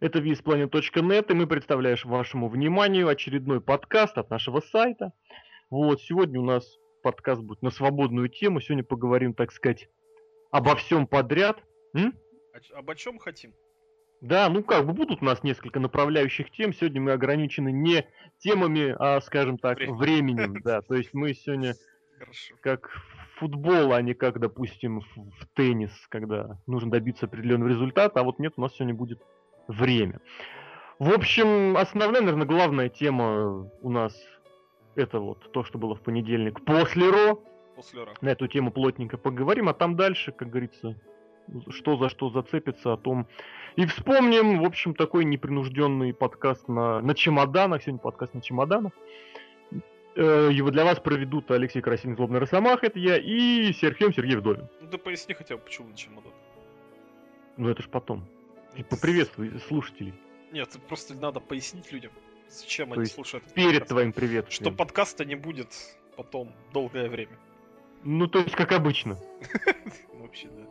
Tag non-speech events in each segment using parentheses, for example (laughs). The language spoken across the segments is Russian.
Это visplanet.net, и мы представляем вашему вниманию очередной подкаст от нашего сайта. Вот, сегодня у нас подкаст будет на свободную тему. Сегодня поговорим, так сказать, обо всем подряд. М? Обо чем хотим? Да, ну как бы будут у нас несколько направляющих тем. Сегодня мы ограничены не темами, а, скажем так, Время. временем. Да, (laughs) то есть мы сегодня Хорошо. как футбол, а не как, допустим, в, в теннис, когда нужно добиться определенного результата, а вот нет, у нас сегодня будет время. В общем, основная, наверное, главная тема у нас это вот то, что было в понедельник после Ро. После Ра. На эту тему плотненько поговорим, а там дальше, как говорится, что за что зацепится, о том и вспомним. В общем, такой непринужденный подкаст на, на чемоданах. Сегодня подкаст на чемоданах. Э, Его для вас проведут Алексей Красин, Злобный Росомах, это я, и Сергей Сергей Вдовин. Ну да поясни хотя бы, почему на чемодан. Ну это ж потом. Поприветствуй слушателей. Нет, просто надо пояснить людям, зачем То они слушают Перед подкаст. твоим приветствием. Что подкаста не будет потом долгое время. Ну, то есть, как обычно. (laughs) Вообще, да.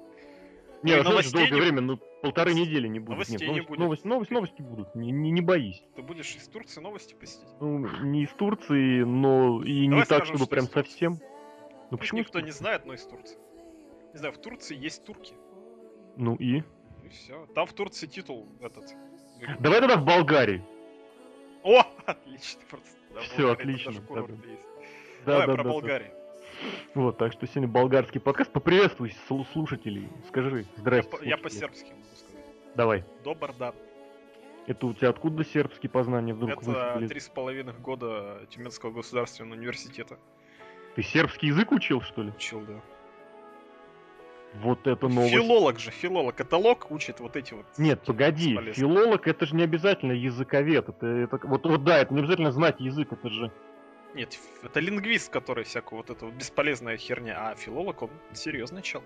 Не, и ну, знаешь, новостей долгое не- время, ну, полторы недели не будет. Новостей Нет, не новости, будет. новости, новости, новости будут, не, не, не боись. Ты будешь из Турции новости посетить? Ну, не из Турции, но и не Давай так, скажем, чтобы что прям совсем. Ну, Пусть почему? никто не знает, но из Турции. Не знаю, в Турции есть турки. Ну и? И все. Там в Турции титул этот. Давай тогда в Болгарии. О, отлично просто. Да, Болгария, отлично, да. Да, Давай да, про да, да. Болгарию. Вот, так что сегодня болгарский подкаст. Поприветствуй слу- слушателей. Скажи, Я, здрасте. я слушатели. по-сербски могу сказать. Давай. Добр дан. Это у тебя откуда сербские познания вдруг Это три с половиной года Тюменского государственного университета. Ты сербский язык учил, что ли? Учил, да. Вот это новость. Филолог же, филолог. Каталог учит вот эти вот... Нет, погоди, бесполезные. филолог это же не обязательно языковед. Это, это вот, вот да, это не обязательно знать язык, это же. Нет, это лингвист, который всякую вот эту вот бесполезная херня. А филолог, он серьезный чел.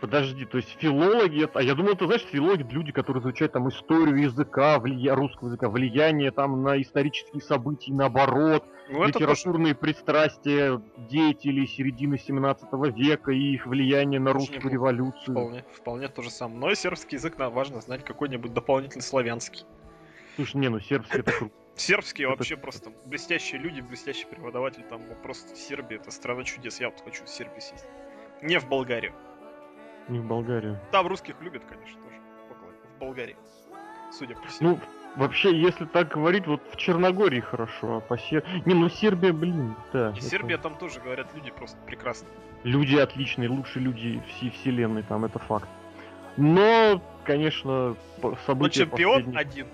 Подожди, то есть филологи, это- а я думал, ты знаешь, филологи это люди, которые изучают там историю языка, влия... русского языка, влияние там на исторические события, наоборот, Ну это литературные пристрастия деятелей середины 17 века и их влияние на русскую неплохо. революцию. Вполне, вполне то же самое. Но и сербский язык нам важно знать какой-нибудь дополнительный славянский. Слушай, не, ну сербский это круто. (laughs) Сербский Это- вообще просто блестящие люди, блестящий преподаватель. Там ну, просто Сербия это страна чудес. Я вот хочу в Сербию съездить. Не в Болгарию. Не в Болгарию. Там русских любят, конечно, тоже. В Болгарии. Судя по всему. Ну, вообще, если так говорить, вот в Черногории хорошо, а по Сер... Не, ну Сербия, блин, да. И это- Сербия там тоже, говорят, люди просто прекрасные. Люди отличные, лучшие люди всей вселенной, там, это факт. Но, конечно, по- Но события чемпион последних- один.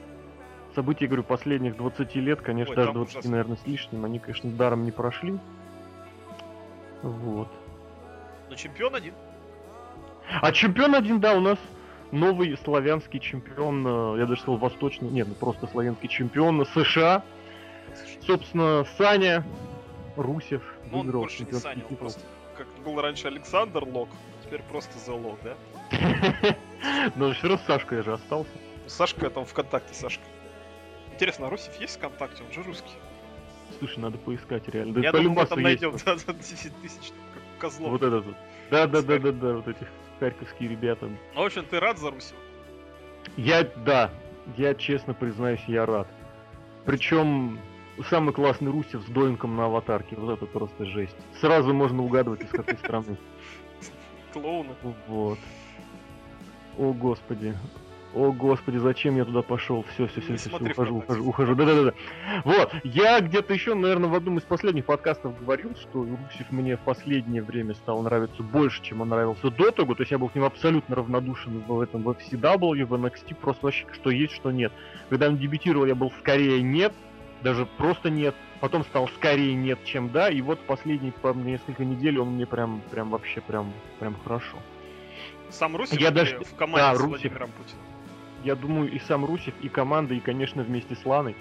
события, говорю, последних 20 лет, конечно, Ой, даже там 20, ужасно. наверное, с лишним, они, конечно, даром не прошли. Вот. Но чемпион один. А чемпион один, да, у нас новый славянский чемпион, э, я даже сказал восточный, нет, ну просто славянский чемпион США. Собственно, Саня Русев Ну, он выиграл больше не чемпионский Саня, он титул. просто как был раньше Александр Лок, теперь просто The Лок, да? (laughs) Но все равно с Сашкой же остался. Сашка там ВКонтакте, Сашка. Интересно, а Русев есть ВКонтакте? Он же русский. Слушай, надо поискать реально. Да Я по думаю, мы там найдем вот- да, да, 10 тысяч как козлов. Вот этот вот. Да, да, да, да, да, вот этих харьковские ребята. Ну, в общем, ты рад за Русева? Я, да, я честно признаюсь, я рад. Причем самый классный Русев с доинком на аватарке. Вот это просто жесть. Сразу можно угадывать, из какой страны. Клоуна. Вот. О, господи. О, господи, зачем я туда пошел? Все, все, все, Не все, смотри ухожу, ухожу, ухожу. Да-да-да. Вот. Я где-то еще, наверное, в одном из последних подкастов говорил, что Русев мне в последнее время стал нравиться больше, чем он нравился до того. То есть я был к нему абсолютно равнодушен в этом в FCW, в NXT, просто вообще что есть, что нет. Когда он дебютировал, я был скорее нет, даже просто нет. Потом стал скорее нет, чем да. И вот последние по несколько недель он мне прям, прям вообще прям, прям хорошо. Сам Русев Я даже- в команде да, с Русев. Владимиром Путиным? Я думаю, и сам Русев, и команда, и, конечно, вместе с Ланой.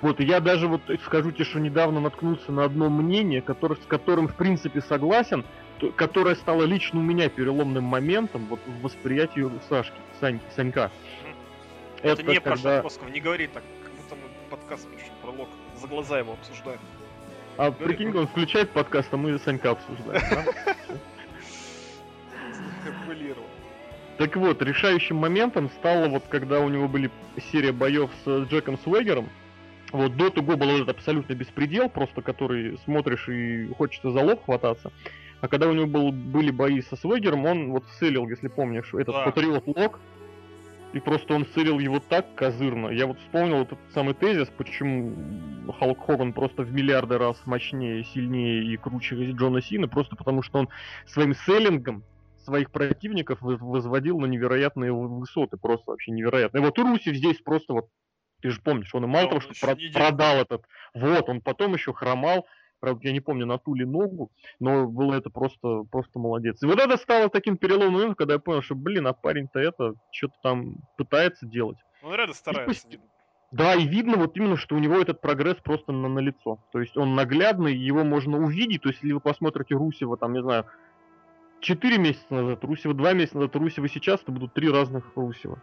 Вот, и я даже вот скажу тебе, что недавно наткнулся на одно мнение, которое, с которым, в принципе, согласен, то- которое стало лично у меня переломным моментом вот в восприятии Сашки, Сань, Санька. Это, не про когда... Шатковского, не говори так, как будто мы подкаст пишем про Лок. За глаза его обсуждаем. А прикинь, он включает подкаст, а мы Санька обсуждаем. да? (laughs) Так вот, решающим моментом стало вот, когда у него были серия боев с Джеком Свегером. Вот до того был этот абсолютно беспредел, просто который смотришь и хочется за лоб хвататься. А когда у него был, были бои со Свегером, он вот целил, если помнишь, этот Да. Патриот Лок. И просто он целил его так козырно. Я вот вспомнил этот самый тезис, почему Халк Хоган просто в миллиарды раз мощнее, сильнее и круче Джона Сина, просто потому что он своим селлингом своих противников возводил на невероятные вы- высоты, просто вообще невероятные. Вот Русев здесь просто вот, ты же помнишь, он и мало того, что про- продал этот, вот, он потом еще хромал, правда, я не помню, на ту ли ногу, но было это просто, просто молодец. И вот это стало таким переломным моментом, когда я понял, что, блин, а парень-то это что-то там пытается делать. Он реально старается. Да, и видно вот именно, что у него этот прогресс просто на, на лицо. То есть он наглядный, его можно увидеть. То есть если вы посмотрите Русева, там, не знаю, 4 месяца назад, Русева 2 месяца назад, Русева сейчас, это будут три разных Русева.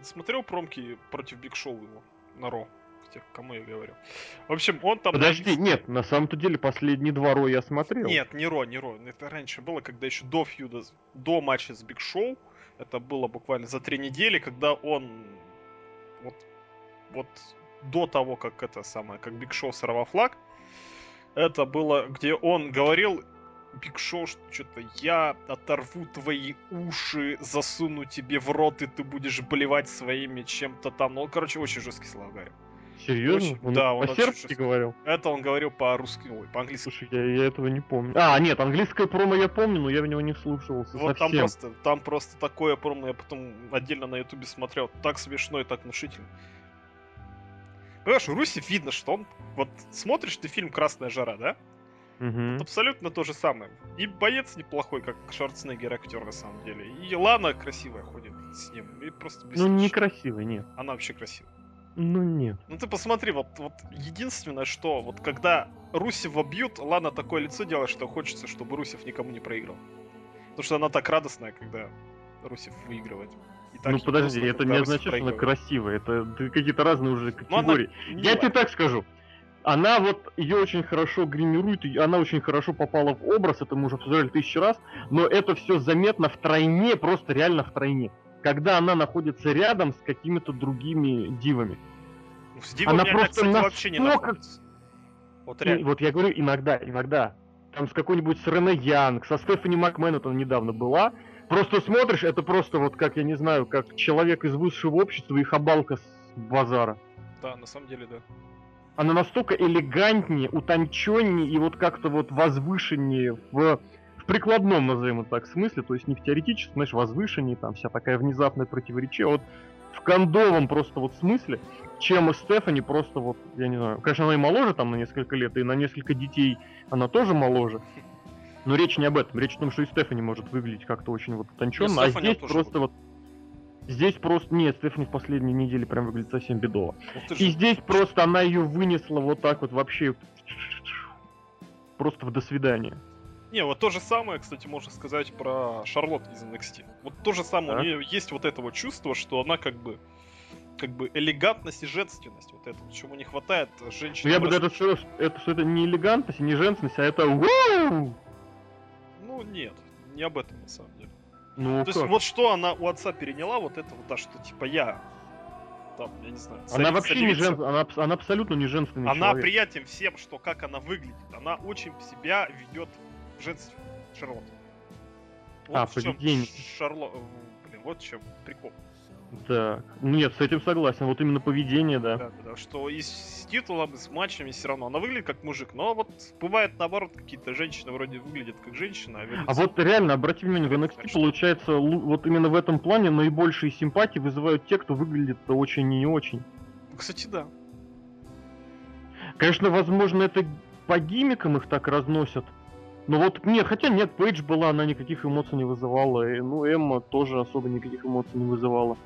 Смотрел промки против Биг Шоу его на Ро? Хотя, кому я говорю. В общем, он там... Подожди, набил- нет, на самом-то деле последние два Ро я смотрел. Нет, не Ро, не Ро. Это раньше было, когда еще до фьюда, до матча с Биг Шоу. Это было буквально за три недели, когда он вот, вот до того, как это самое, как Биг Шоу сорвал флаг, это было, где он говорил Биг Шоу, что что-то я оторву твои уши, засуну тебе в рот, и ты будешь блевать своими чем-то там. Ну, короче, очень жесткие слова говорил. Серьезно? очень- Он да, он по-сербски говорил? Это он говорил по-русски, ой, по-английски. Слушай, я, я этого не помню. А, нет, английское промо я помню, но я в него не вслушивался Вот там совсем. просто, там просто такое промо, я потом отдельно на ютубе смотрел, так смешно и так внушительно. Понимаешь, у Руси видно, что он... Вот смотришь ты фильм «Красная жара», да? Это абсолютно то же самое. И боец неплохой, как Шварценеггер актер на самом деле. И Лана красивая ходит с ним. И просто Ну, бесит. некрасивый, нет. Она вообще красивая. Ну, нет. Ну ты посмотри, вот, вот единственное, что вот когда Русева бьют, Лана такое лицо делает, что хочется, чтобы Русев никому не проиграл. Потому что она так радостная, когда Русев выигрывает. И так ну, подожди, грустно, это не Русев означает, что она красивая. Это какие-то разные уже Ну, она категории. не Я тебе так скажу. Она вот, ее очень хорошо гримируют, и она очень хорошо попала в образ, это мы уже обсуждали тысячу раз, но это все заметно втройне, просто реально втройне. Когда она находится рядом с какими-то другими дивами. С Дивами она просто кстати, вообще не находится. Вот И реально. вот я говорю, иногда, иногда. Там с какой-нибудь с Рене Янг, со Стефани Макмен это недавно была. Просто смотришь, это просто вот как, я не знаю, как человек из высшего общества и хабалка с базара. Да, на самом деле, да. Она настолько элегантнее, утонченнее и вот как-то вот возвышеннее в, в прикладном, назовем это так, смысле, то есть не в теоретическом, знаешь, возвышеннее, там вся такая внезапная противоречие, вот в кондовом просто вот смысле, чем Стефани просто вот, я не знаю, конечно, она и моложе там на несколько лет, и на несколько детей она тоже моложе, но речь не об этом, речь о том, что и Стефани может выглядеть как-то очень вот утонченно, а здесь просто вот Здесь просто... Нет, Стефани в последние недели прям выглядит совсем бедово. Вот ты И же- здесь просто она ее вынесла вот так вот вообще просто в до свидания. Не, вот то же самое, кстати, можно сказать про Шарлотт из NXT. Вот то же самое, у Так. нее есть вот это вот чувство, что она как бы как бы элегантность и женственность, вот это, чему не хватает Но женщине. Ну, я бы это, что, это, что это не элегантность и не женственность, а это! Ну нет, не об этом на самом деле. Ну То есть как? вот что она у отца переняла, вот это вот, да, что типа я, там, я не знаю, Она царица, вообще не львица. женственная, она, она абсолютно не женственный Она человек. приятен всем, что как она выглядит. Она очень себя ведет женственно, Шарлотт. А, в поведение. Шарло... Блин, вот в чем прикол. Да. Нет, с этим согласен. Вот именно поведение, да. Да, да, что и с титулом, и с матчами все равно. Она выглядит как мужик, но вот бывает наоборот, какие-то женщины вроде выглядят как женщина, а А вот реально, обрати внимание, в NXT Конечно. получается, лу- вот именно в этом плане наибольшие симпатии вызывают те, кто выглядит очень и не очень. Кстати, да. Конечно, возможно, это по гимикам их так разносят. Но вот, нет, хотя нет, Пейдж была, она никаких эмоций не вызывала. И, ну, Эмма тоже особо никаких эмоций не вызывала.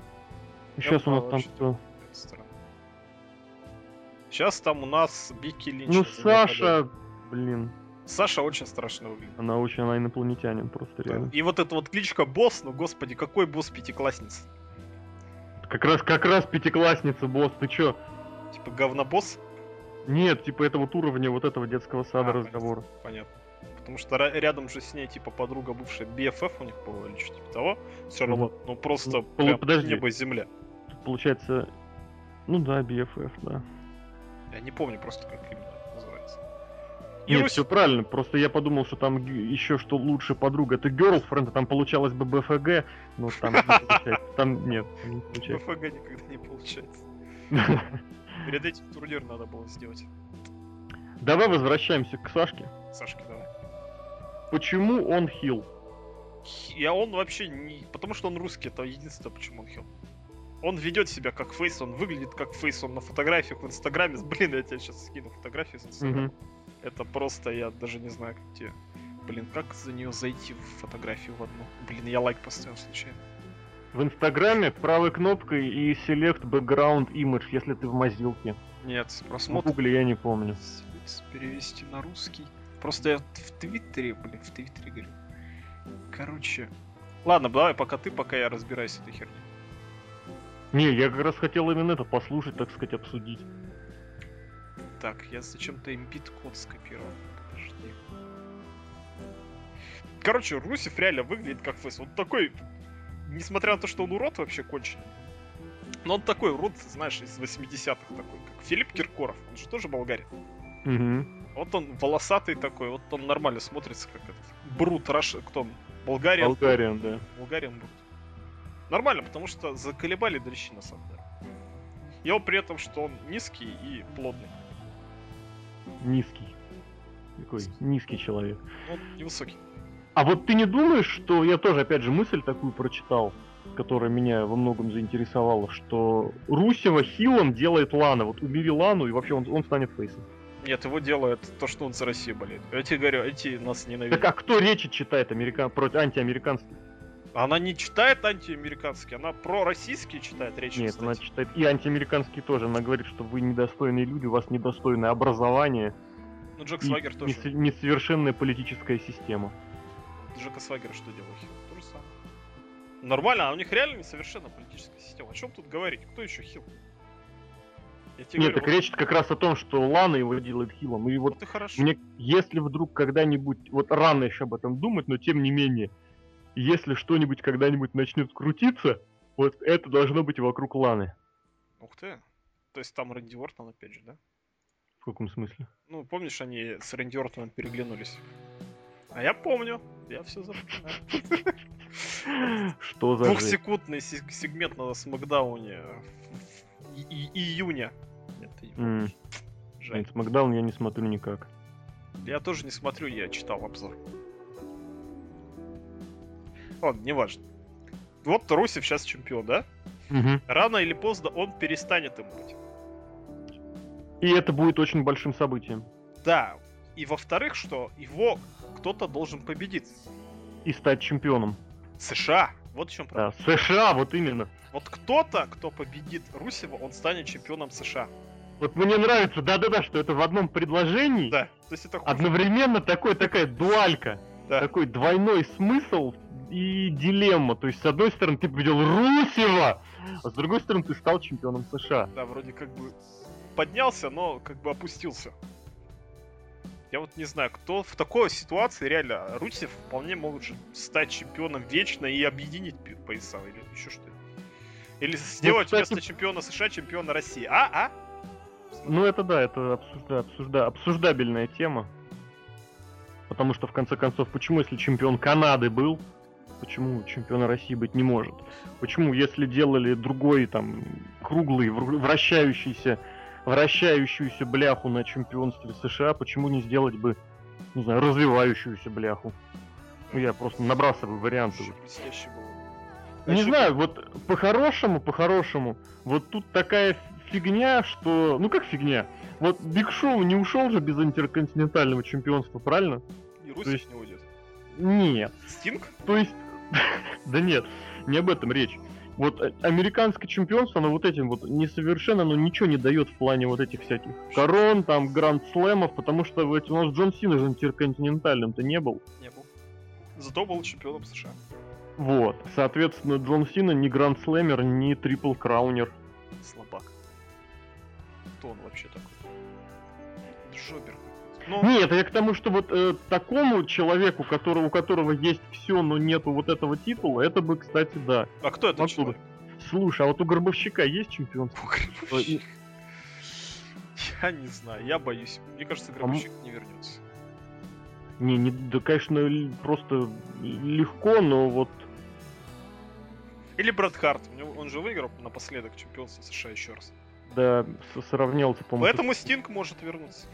Сейчас у нас там странно. Сейчас там у нас Бики Линч. Ну, Саша, блин, Саша очень страшно выглядит. она очень, она инопланетянин просто реально. И вот эта вот кличка босс, ну господи, какой босс пятиклассницы? Как раз, как раз пятиклассница, босс, ты чё? Типа говнобосс? Нет, типа это вот уровня вот этого детского сада А, разговора. Понятно. Потому что рядом же с ней, типа, подруга бывшая BFF у них была или что-то типа того. Все равно, ну просто Ну, прям подожди. небо и земля. Тут получается... Ну да, BFF, да. Я не помню просто, как именно называется. И Нет, Русь- все правильно. Просто я подумал, что там еще что лучше подруга это girlfriend, а там получалось бы БФГ, но там не получается. Там нет, не получается. БФГ никогда не получается. (laughs) Перед этим турнир надо было сделать. Давай возвращаемся к Сашке. Давай. Почему он хил? Я он вообще не... Потому что он русский, это единственное, почему он хил. Он ведет себя как фейс, он выглядит как фейс, он на фотографиях в инстаграме. (laughs) Блин, я тебе сейчас скину фотографии с инстаграма. Мгм. Это просто, я даже не знаю, как тебе... Блин, как за нее зайти в фотографию в одну? Блин, я лайк поставил случайно. В Инстаграме правой кнопкой и Select Background Image, если ты в мозилке. Нет, В просмотр... Гугле я не помню. Перевести на русский. Просто я в Твиттере, блин, в Твиттере говорю. Короче. Ладно, давай, пока ты, пока я разбираюсь с этой херней. Не, я как раз хотел именно это послушать, так сказать, обсудить. Так, я зачем-то имбит код скопировал. Подожди. Короче, Русев реально выглядит как фейс. Он такой, несмотря на то, что он урод вообще конченый. Но он такой урод, знаешь, из 80-х такой, как Филипп Киркоров. Он же тоже болгарин. Мгм. Вот он волосатый такой, вот он нормально смотрится, как этот. Брут, Раш... кто он? Болгариан. Болгариан, да. Болгариан Брут. Нормально, потому что заколебали дрищи на самом деле. Его при этом, что он низкий и плотный. Низкий. Такой низкий человек. Он невысокий. А вот ты не думаешь, что я тоже, опять же, мысль такую прочитал, которая меня во многом заинтересовала, что Русева хилом делает Лана. Вот убери Лану, и вообще он, он станет фейсом. Нет, его делает то, что он за Россию болеет. Я тебе говорю, эти нас ненавидят. Так а кто речи читает американ... против антиамериканских? Она не читает антиамериканский, она пророссийский читает речь. Нет, кстати. она читает и антиамериканские тоже. Она говорит, что вы недостойные люди, у вас недостойное образование Ну, Джек Свагер тоже. нес- несовершенная политическая система. Джека Свагера что делал? Хил? То же самое. Нормально, а у них реально несовершенная политическая система. О чем тут говорить? Кто еще хил? Нет, говорю, так речь как раз о том, что Лана его делает хилом. И вот, вот вот и. Мне, если вдруг когда-нибудь, вот рано еще об этом думать, но тем не менее, если что-нибудь когда-нибудь начнет крутиться, вот это должно быть вокруг Ланы. Ух ты. То есть там Рэнди Ортон опять же, да? В каком смысле? Ну, помнишь, они с Рэнди Ортоном переглянулись? А я помню. Я все запоминаю. (laughs) Что за? Двухсекундный се- сегмент на Смакдауне и- и- июня. Нет, ты не помнишь. Жаль. Смакдаун я не смотрю никак. Я тоже не смотрю, я читал обзор. Ладно, неважно. Вот Русев сейчас чемпион, да? Мгм. Рано или поздно он перестанет им быть. И это будет очень большим событием. Да. И во-вторых, что его кто-то должен победить. И стать чемпионом. США. Вот в чем Да, проблема. США, вот именно. Вот кто-то, кто победит Русева, он станет чемпионом США. Вот мне нравится, да-да-да, что это в одном предложении Да. То есть это хуже. одновременно такой, такая дуалька. Да. такой двойной смысл и дилемма. То есть, с одной стороны, ты победил Русева, а с другой стороны, ты стал чемпионом США. Да, вроде как бы поднялся, но как бы опустился. Я вот не знаю, кто в такой ситуации реально Русев вполне может же стать чемпионом вечно и объединить пояса или еще что-то. Или сделать кстати- вместо чемпиона США чемпиона России. А, а? Ну, это да, это обсужда, обсужда, обсуждабельная тема. Потому что, в конце концов, почему, если чемпион Канады был, почему чемпиона России быть не может? Почему, если делали другой, там, круглый, вр- вращающийся, вращающуюся бляху на чемпионстве США, почему не сделать бы, не знаю, развивающуюся бляху? Ну, я просто набрасываю варианты. Не знаю, вот по-хорошему, по-хорошему, вот тут такая фигня, что... Ну как фигня? Вот Биг Шоу не ушел же без интерконтинентального чемпионства, правильно? И Русев есть- не уйдет. Нет. Стинг? То есть... (laughs) да нет, не об этом речь. Вот э, американское чемпионство, оно вот этим вот несовершенно, но ничего не дает в плане вот этих всяких корон, там, гранд-слэмов, потому что ведь у нас Джон Сина же интерконтинентальным-то не был. Не был. Зато был чемпионом США. Вот. Соответственно, Джон Сина ни гранд-слэмер, ни трипл-краунер. Слабак. Кто он вообще такой? Джобер. Какой-то. Ну, Нет, я к тому, что вот э, такому человеку, которого, у которого есть все, но нету вот этого титула, это бы, кстати, да. а кто это Откуда? человек? Слушай, а вот у Горбовщика есть чемпионство? Гробовщик. Я не знаю, я боюсь. Мне кажется, м- Гробовщик не вернется. Не, не, да, конечно, просто легко, но вот Или Брэд Харт. Он же выиграл напоследок чемпионство США еще раз. да, сравнялся, по-моему. Поэтому Стинг может вернуться.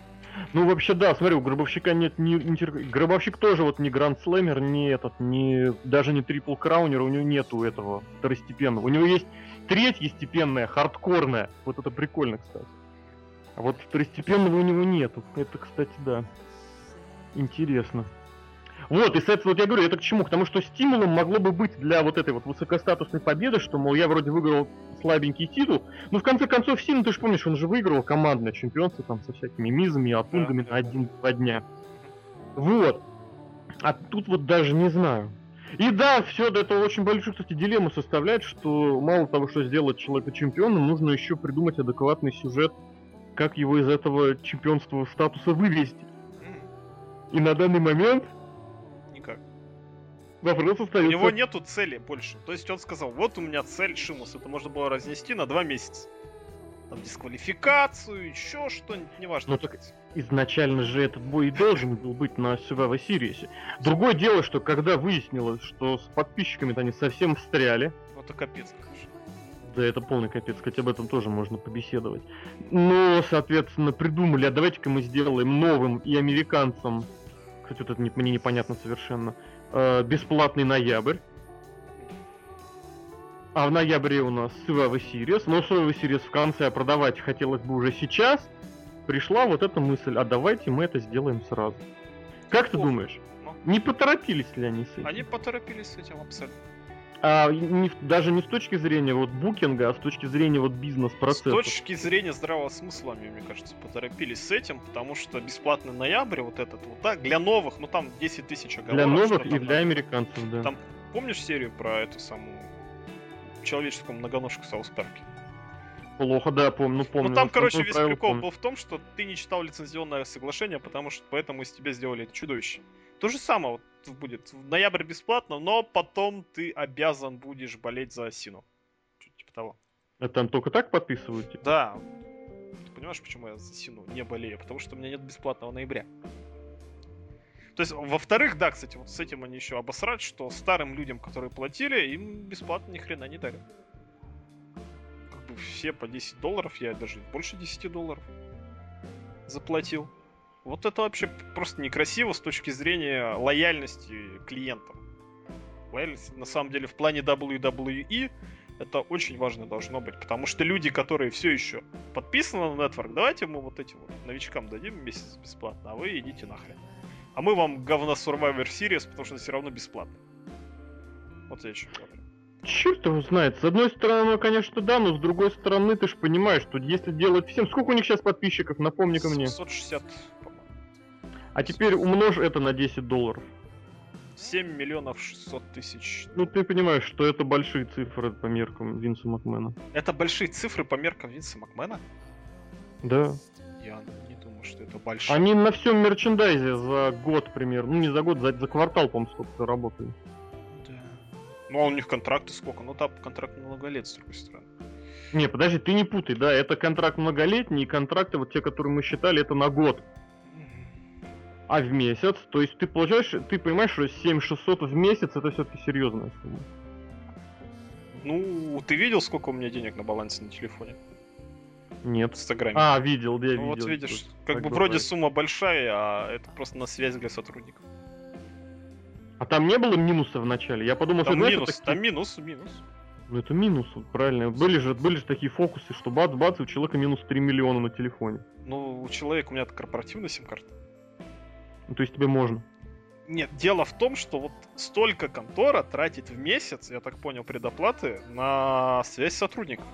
Ну, вообще, да, смотри, у Гробовщика нет ни... ни Гробовщик тоже вот не Гранд Слэмер, не этот, не... даже не Трипл Краунер, у него нету этого второстепенного. У него есть третья степенная, хардкорная. Вот это прикольно, кстати. А вот второстепенного у него нету. Это, кстати, да. Интересно. Вот, и, соответственно, вот я говорю, это к чему? К тому, что стимулом могло бы быть для вот этой вот высокостатусной победы, что, мол, я вроде выиграл слабенький титул, но в конце концов Син, ты же помнишь, он же выиграл командное чемпионство там со всякими мизами и атунгами Да, на один-два дня. Вот. А тут вот даже не знаю. И да, все это очень большую, кстати, дилемму составляет, что мало того, что сделать человека чемпионом, нужно еще придумать адекватный сюжет, как его из этого чемпионства статуса вывести. И на данный момент. Вопрос У остается... него нету цели больше. То есть он сказал, вот у меня цель Шимус. Это можно было разнести на два месяца. Там дисквалификацию, еще что-нибудь, неважно. Ну, так Изначально же этот бой и должен был быть на Survivor Series. Другое дело, что когда выяснилось, что с подписчиками-то они совсем встряли, Ну, это капец, конечно. да это полный капец, хотя об этом тоже можно побеседовать. Но, соответственно, придумали, а давайте-ка мы сделаем новым и американцам, кстати, вот это не- мне непонятно совершенно, э, бесплатный ноябрь. А в ноябре у нас Survivor Series, но Survivor Series в конце продавать хотелось бы уже сейчас. Пришла вот эта мысль, а давайте мы это сделаем сразу. Как ты Плохо. думаешь, Ну, не поторопились ли они с этим? Они поторопились с этим абсолютно. А не даже не с точки зрения вот букинга, а с точки зрения вот С бизнес-процесса. точки зрения здравого смысла, мне мне кажется, поторопились с этим, потому что бесплатный ноябрь, вот этот вот, да, для новых, ну там 10 тысяч оговорок. Для новых и там для американцев, да. Там помнишь серию про эту самую человеческую многоножку в Саус Парке? Плохо, да, помню, ну помню. ну там, короче, весь прикол помню. был в том, что ты не читал лицензионное соглашение, потому что поэтому из тебя сделали это чудовище. То же самое вот будет. В ноябрь бесплатно, но потом ты обязан будешь болеть за Сину. Чуть типа того. А там только так подписывают? типа? Да. Ты понимаешь, почему я за Сину не болею? Потому что у меня нет бесплатного ноября. То есть, во-вторых, да, кстати, вот с этим они еще обосрать, что старым людям, которые платили, им бесплатно ни хрена не дарят. Как бы все по 10 долларов, я даже больше 10 долларов заплатил. Вот это вообще просто некрасиво с точки зрения лояльности клиентам. Лояльность, на самом деле, в плане WWE это очень важно должно быть, потому что люди, которые все еще подписаны на Network, давайте мы вот этим вот новичкам дадим месяц бесплатно, а вы идите нахрен. А мы вам говно Survivor Series, потому что все равно бесплатно. Вот я еще говорю. Черт его знает. С одной стороны, конечно, да, но с другой стороны, ты же понимаешь, что если делать всем... Сколько у них сейчас подписчиков, напомни-ка мне. 760, по-моему. А теперь умножь это на 10 долларов. 7 миллионов 600 тысяч. Ну, ты понимаешь, что это большие цифры по меркам Винса Макмена. Это большие цифры по меркам Винса Макмена? Да. Я не думаю, что это большие. Они на всем мерчендайзе за год примерно, ну не за год, за, за квартал, по-моему, сколько работали. Да. Ну, а у них контракты сколько? Ну, там контракт много лет, с другой стороны. Не, подожди, ты не путай, да, это контракт многолетний, и контракты, вот те, которые мы считали, это на год. А в месяц, то есть ты получаешь, ты понимаешь, что 7600 в месяц это все-таки серьезная сумма. Ну, ты видел, сколько у меня денег на балансе на телефоне? В Нет. Инстаграме. А, видел, я Ну, видел. вот видишь, как так бы вроде бывает. сумма большая, а это просто на связь для сотрудников. А там не было минуса в начале? Я подумал, Там что знаешь, минус, это там такие- минус, минус. Ну это минус, правильно. Были же, были же такие фокусы, что бац-бац, у человека минус 3 миллиона на телефоне. Ну, у человека у меня корпоративная сим-карта. Ну то есть тебе можно. Нет, дело в том, что вот столько контора тратит в месяц, я так понял, предоплаты на связь сотрудников.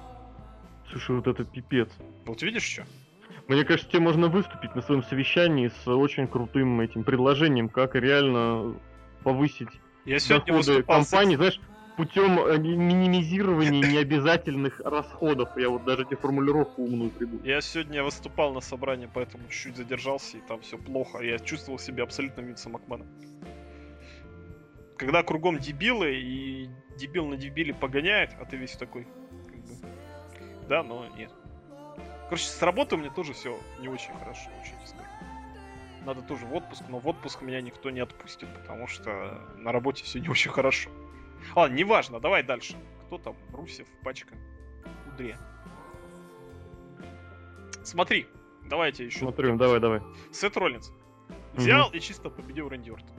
Слушай, вот это пипец. Вот видишь что? Мне кажется, тебе можно выступить на своем совещании с очень крутым этим предложением, как реально повысить Я сегодня доходы компании. Знаешь, путем э, минимизирования необязательных расходов. Я вот даже тебе формулировку умную придумал. Я сегодня выступал на собрании, поэтому чуть-чуть задержался, и там все плохо. Я чувствовал себя абсолютно Винсом Макманом. Когда кругом дебилы, и дебил на дебиле погоняет, а ты весь такой, как бы, да, но нет. Короче, с работы у меня тоже все не очень хорошо, очень скажу. Надо тоже в отпуск, но в отпуск меня никто не отпустит, потому что на работе все не очень хорошо. Ладно, неважно, давай дальше. Кто там? Русев, пачка. Кудре. Смотри, давайте еще. Смотрим, давай, давай. Сет Роллинс. Взял и чисто победил Рэнди Ортон.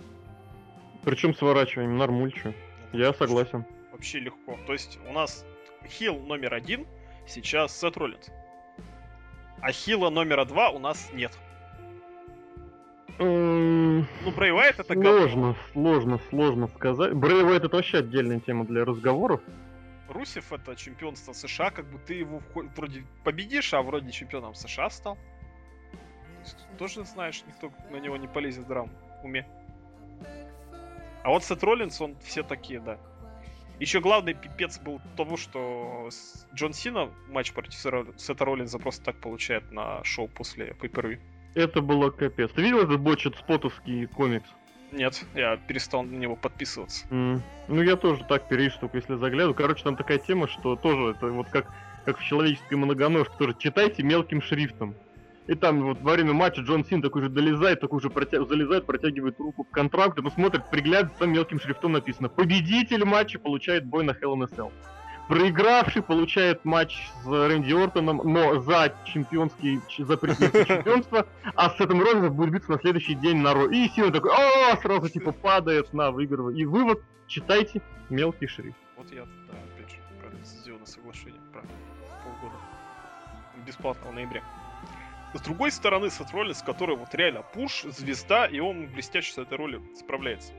Причем сворачиваем, нормульчу. Я согласен. Вообще легко. То есть у нас хил номер один сейчас Сет Роллинс. А хила номера два у нас нет. Ну, Брэй Уайт это. Сложно, сложно, сложно сказать. Брэй Уайт это вообще отдельная тема для разговоров. Русев это чемпионство США, как бы ты его вроде победишь, а вроде чемпионом США стал. Тоже знаешь, никто на него не полезет в драм уме. А вот Сет Роллинс, он все такие, да. Еще главный пипец был того, что Джон Сина матч против Сета Роллинза просто так получает на шоу после pay Это было капец. Ты видел этот бочет спотовский комикс? Нет, я перестал на него подписываться. М, Ну, я тоже так только если заглядываю. Короче, там такая тема, что тоже это вот как, как в человеческой многоножке, тоже читайте мелким шрифтом. И там вот во время матча Джон Син такой же долезает, такой же протя- залезает, протягивает руку к контракту, посмотрит, приглядывает, там мелким шрифтом написано «Победитель матча получает бой на Hell in a Cell». Проигравший получает матч с Рэнди Ортоном, но за чемпионский, за предметное (laughs) чемпионство, а с этим Роллинзом будет биться на следующий день на Ро. И Сина такой, о, сразу типа падает на выигрывает. И вывод, читайте мелкий шрифт. Вот я, да, опять же, про лицензионное соглашение, про полгода. Бесплатно в ноябре. С другой стороны, Сет Роллинс, который вот реально пуш, звезда, и он блестяще с этой роли справляется.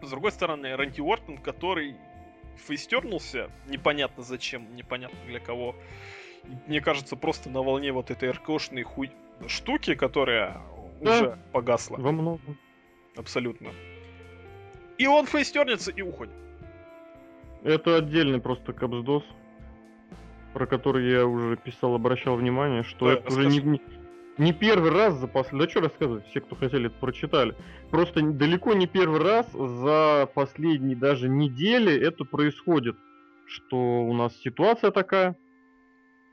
С другой стороны, Рэнди Уортон, который фейстернулся, непонятно зачем, непонятно для кого. Мне кажется, просто на волне вот этой РКшной хуй штуки, которая Да. уже погасла. Во многом. Абсолютно. И он фейстернется и уходит. Это отдельный просто капсдос, про который я уже писал, обращал внимание, что Да, это уже не, расскажи. Не, первый раз за последний... Да что рассказывать, все, кто хотели, это прочитали. Просто далеко не первый раз за последние даже недели это происходит, что у нас ситуация такая,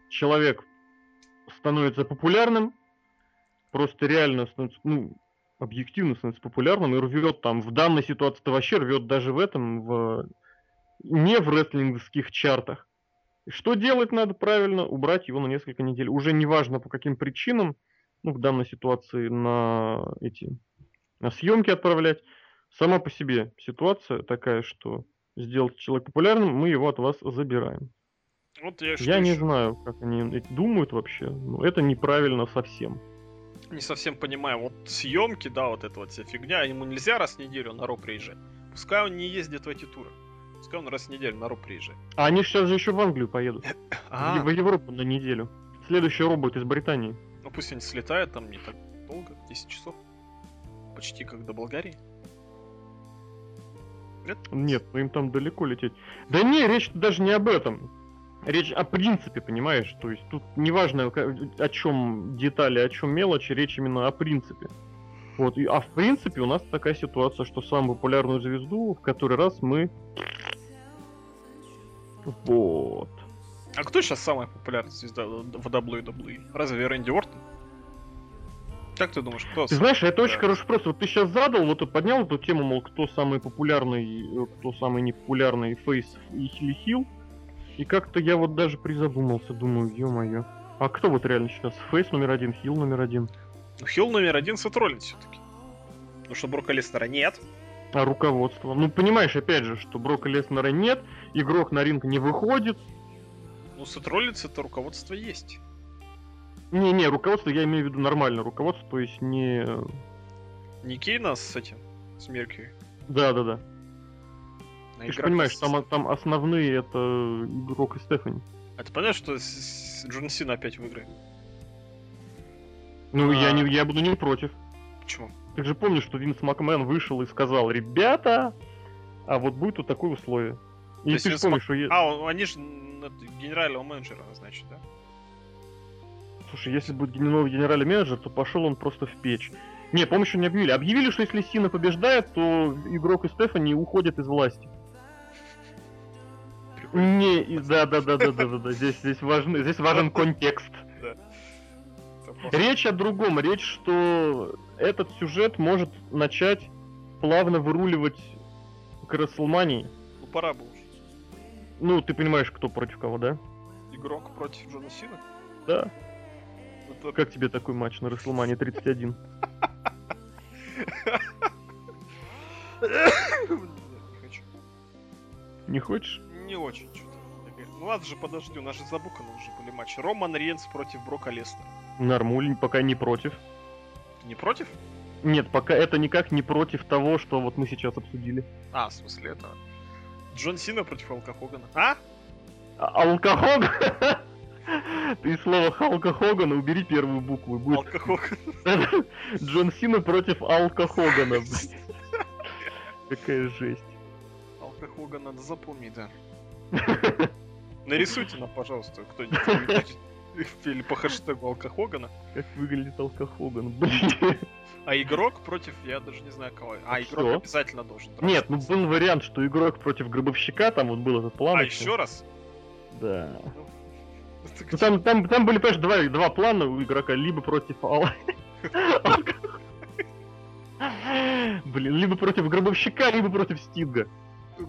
человек становится популярным, просто реально становится, ну, объективно становится популярным и рвет там, в данной ситуации вообще рвет даже в этом, в не в рестлингских чартах. Что делать надо правильно? Убрать его на несколько недель. Уже неважно по каким причинам, ну, в данной ситуации на эти на съемки отправлять. Сама по себе ситуация такая, что сделать человека популярным, мы его от вас забираем. Вот я, Я не знаю, как они думают вообще, но это неправильно совсем. не совсем понимаю. Вот съемки, да, вот эта вот вся фигня, ему нельзя раз в неделю на Ро приезжать. Пускай он не ездит в эти туры. Пускай он раз в неделю на Ро приезжает. А они сейчас же еще в Англию поедут. (coughs) А, В Европу на неделю. Следующий робот из Британии. Ну пусть они слетают там не так долго, 10 часов. Почти как до Болгарии. Нет? Нет, ну им там далеко лететь. Да не, речь даже не об этом. Речь о принципе, понимаешь? То есть тут неважно, о чем детали, о чем мелочи, речь именно о принципе. Вот, и, а в принципе у нас такая ситуация, что самую популярную звезду в который раз мы... Вот. А кто сейчас самая популярная звезда в WWE? Разве Рэнди Уортон? Как ты думаешь, кто? Ты знаешь, это очень Да. хороший вопрос. Вот ты сейчас задал, вот ты поднял эту тему, мол, кто самый популярный, э, кто самый непопулярный фейс и или хил. И как-то я вот даже призадумался, думаю, ё-моё. А кто вот реально сейчас? Фейс номер один, хил номер один. Ну, Хилл номер один Сет Роллинс все-таки. Потому что Брока Леснера нет. А руководство? Ну, понимаешь, опять же, что Брока Леснера нет, игрок на ринг не выходит. Ну, Сет Роллинс это руководство есть. Не-не, руководство, я имею в виду нормальное руководство, то есть не... Не Кейна с этим, с Меркьюри. Да-да-да. Ты же понимаешь, там, там основные это игрок и Стефани. А ты понимаешь, что с- с Джон Сина опять выиграет? Ну, я, А. не, я буду не против. Почему? Ты же помнишь, что Винс Макмен вышел и сказал, ребята, а вот будет вот такое условие. Если ты вспомнишь, что... А, он- они же генерального менеджера назначат, да? Слушай, если будет новый генеральный менеджер, то пошел он просто в печь. Не, что не объявили. Объявили, что если Сина побеждает, то игрок и Стефани уходят из власти. Прикольно. Не, и- да, да, да, да, да, да, да. Здесь, здесь важен, здесь важен (laughs) контекст. Речь о другом. Речь, что этот сюжет может начать плавно выруливать к Расселмании. Ну, пора бы уже. Ну, ты понимаешь, кто против кого, да? Игрок против Джона Сина? Да. Это- Как тебе такой матч на Расселмане 31? Не хочу. Не хочешь? Не очень что-то. Ну ладно же, подожди, у нас же забуканы уже были матчи. Роман Рейнс против Брока Лестера. Нормуль, пока не против. Не против? Нет, пока это никак не против того, что вот мы сейчас обсудили. А, в смысле это... Джон Сина против Алка Хогана. А? А- Алкохоган? (laughs) Ты из слова Халка Хогана убери первую букву. Будет Алка Хоган. (laughs) Джон Сина против Алка Хогана. блин. (laughs) Какая жесть. Алка Хоган надо запомнить, да. Нарисуйте нам, пожалуйста, кто-нибудь. (laughs) Или по хэштегу Алка Хогана. Как выглядит Алка Хоган, блин. А игрок против, я даже не знаю кого. А, игрок обязательно должен. драться. Нет, ну был вариант, что игрок против гробовщика, там вот был этот план. А, еще. раз? Да. (laughs) Ну где? там, там, там были, понимаешь, два, два плана у игрока, либо против Ал... (laughs) Блин, либо против гробовщика, либо против Стинга.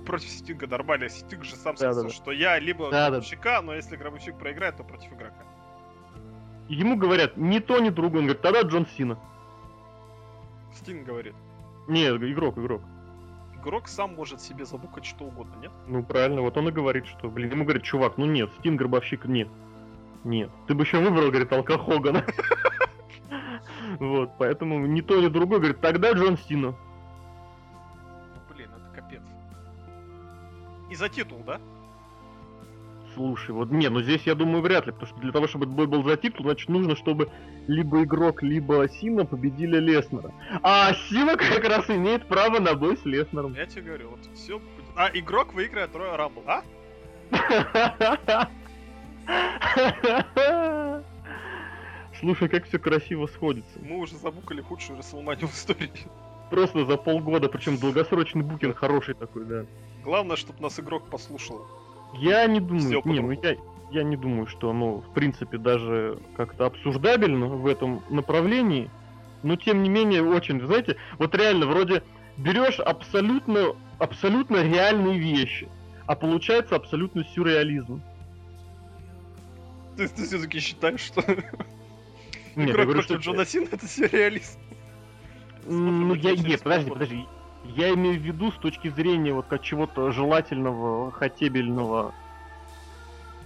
Против Стинга нормально. Стинг же сам сказал, что я либо гробовщика, но если гробовщик проиграет, то против игрока. Ему говорят, ни то, ни другое. Он говорит, тогда Джон Сина. Стинг говорит. Не, игрок, игрок. Игрок сам может себе забукать что угодно, нет? Ну правильно, вот он и говорит, что, блин, ему говорит, чувак, ну нет, Стин гробовщик нет. Нет. Ты бы еще выбрал, говорит, Алка Хогана. (laughs) Вот, поэтому ни то, ни другое, говорит, тогда Джон Сина. Ну блин, это капец. И за титул, да? Слушай, вот не, ну здесь я думаю вряд ли, потому что для того, чтобы этот бой был за титул, значит нужно, чтобы либо игрок, либо Сина победили Леснера. А Сина как раз имеет право на бой с Леснером. Я тебе говорю, вот все. А, игрок выиграет Роя Рамбл, а? (laughs) Слушай, как все красиво сходится. Мы уже забукали худшую Расселманию в истории. Просто за полгода, причем долгосрочный букинг хороший такой, да. Главное, чтобы нас игрок послушал. Я не думаю, не, ну я, я не думаю, что оно, в принципе, даже как-то обсуждабельно в этом направлении. Но тем не менее, очень, знаете, вот реально, вроде берешь абсолютно, абсолютно реальные вещи, а получается абсолютно сюрреализм. Ты, ты все-таки считаешь, что Нет, я игрок говорю, против что- Джона Сина это сюрреалист? Ну, я, нет, подожди, подожди. Я имею в виду с точки зрения вот как чего-то желательного, хотебельного.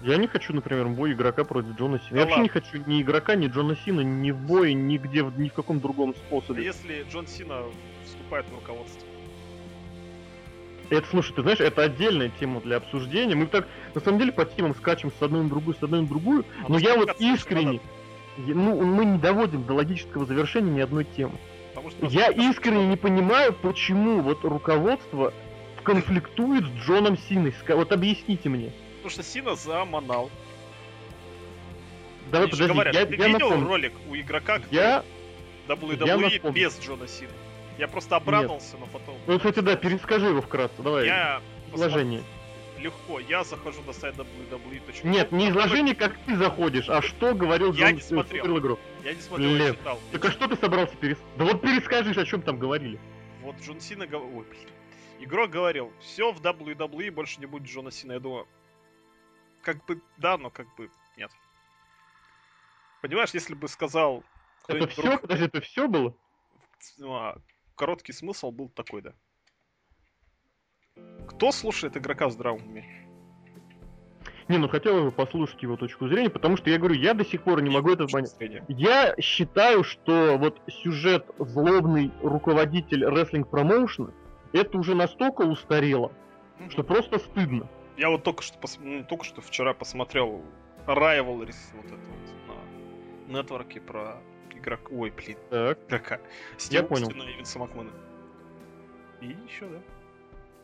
Я не хочу, например, бой игрока против Джона Сина. Да я вообще ладно. не хочу ни игрока, ни Джона Сина, ни в бой, нигде, ни в каком другом А способе. если Джон Сина вступает в руководство? Это, слушай, ты знаешь, это отдельная тема для обсуждения. Мы так, на самом деле, по темам скачем с одной на другую, с одной на другую. А Но я вот искренне, надо, ну, мы не доводим до логического завершения ни одной темы. Потому что Я искренне не понимаю, почему вот руководство конфликтует с Джоном Синой. Вот объясните мне. Потому что Сина заманал. Давай, Они подожди, говорят, я, ты я видел напомню. ролик у игрока, который Я, WWE я напомню. без Джона Сина? Я просто обрадовался, но потом... ну, кстати, да, перескажи его вкратце, давай, Я изложение. посмотр- Легко, я захожу на сайт WWE. Нет, не изложение, как ты заходишь, а что говорил Я Джон не смотрел. суперигрок. Я не смотрел, я Лев, читал. Так а что ты собрался перес... Да вот перескажи, о чем там говорили. Вот Джон Сина говорил... Ой, блин. Игрок говорил, все в WWE больше не будет Джона Сина. Я думаю, как бы да, но как бы нет. Понимаешь, если бы сказал... Это все? друг- Подожди, это все было? ну, а, короткий смысл был такой, да. Кто слушает игрока в здравом уме? Не, ну хотел бы послушать его точку зрения, потому что я говорю, я до сих пор не могу это понять. Я считаю, что вот сюжет злобный руководитель рестлинг промоушена это уже настолько устарело, Мгм. что просто стыдно. Я вот только что, пос- ну, только что вчера посмотрел Rivalries вот это вот на нетворке про игрока. Ой, блин, Так. игрока. Понял. И Винса Макмена. И еще, да.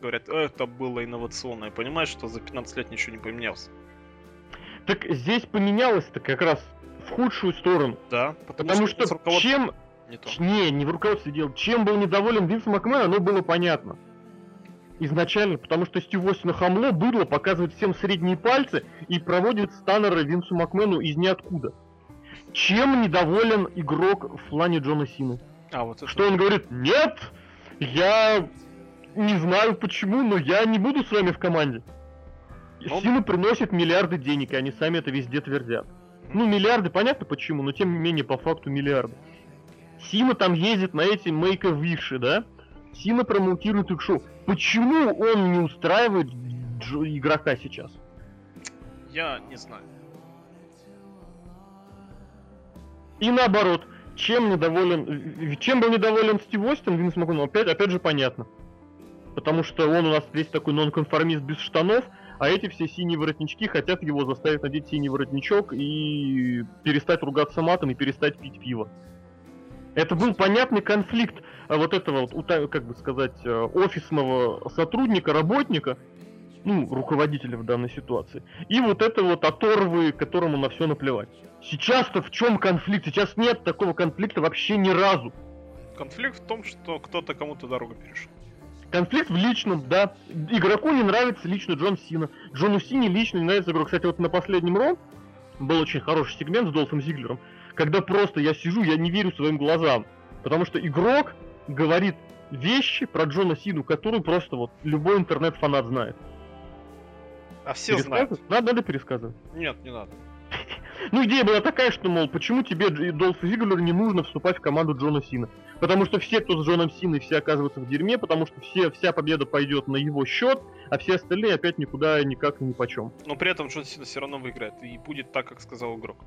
Говорят, «Э, это было инновационно, и понимаешь, что за 15 лет ничего не поменялось. Так здесь поменялось-то как раз в худшую сторону. Да, Потому, что, чем... не то. Не, не в руководстве дело. Чем был недоволен Винс Макмен, оно было понятно. Изначально, потому что Стив Остина хамло, быдло, показывает всем средние пальцы и проводит Станнера Винсу Макмену из ниоткуда. Чем недоволен игрок в плане Джона Сины? А, вот это... Что он говорит, нет, я не знаю почему, но я не буду с вами в команде. Ну- Сина приносит миллиарды денег, и они сами это везде твердят. Ну, миллиарды, понятно почему, но тем не менее, по факту миллиарды. Сина там ездит на эти мейка виши, да? Сина промоутирует их шоу. Почему он не устраивает игрока сейчас? Я не знаю. И наоборот, чем недоволен, чем был недоволен Стив Остин, Винс Макмен, опять, опять же понятно. Потому что он у нас весь такой нонконформист без штанов, а эти все синие воротнички хотят его заставить надеть синий воротничок и перестать ругаться матом и перестать пить пиво. Это был понятный конфликт а, вот этого, вот, как бы сказать, э, офисного сотрудника, работника, ну, руководителя в данной ситуации, и вот это вот оторвы, которому на все наплевать. Сейчас-то в чем конфликт? Сейчас нет такого конфликта вообще ни разу. Конфликт в том, что кто-то кому-то дорогу перешел. Конфликт в личном, да. Игроку не нравится лично Джон Сина. Джону Сине лично не нравится игрок. Кстати, вот на последнем Ро был очень хороший сегмент с Долфом Зиглером, когда просто я сижу, я не верю своим глазам. Потому что игрок говорит вещи про Джона Сину, которую просто вот любой интернет-фанат знает. А все знают. Надо, надо пересказывать. Нет, не надо. Ну, идея была такая, что, мол, почему тебе, Долфу Зиглеру, не нужно вступать в команду Джона Сина? Потому что все, кто с Джоном Синой, все оказываются в дерьме, потому что все, вся победа пойдет на его счет, а все остальные опять никуда, никак и ни почем. Но при этом Джон Сина все равно выиграет. И будет так, как сказал игрок.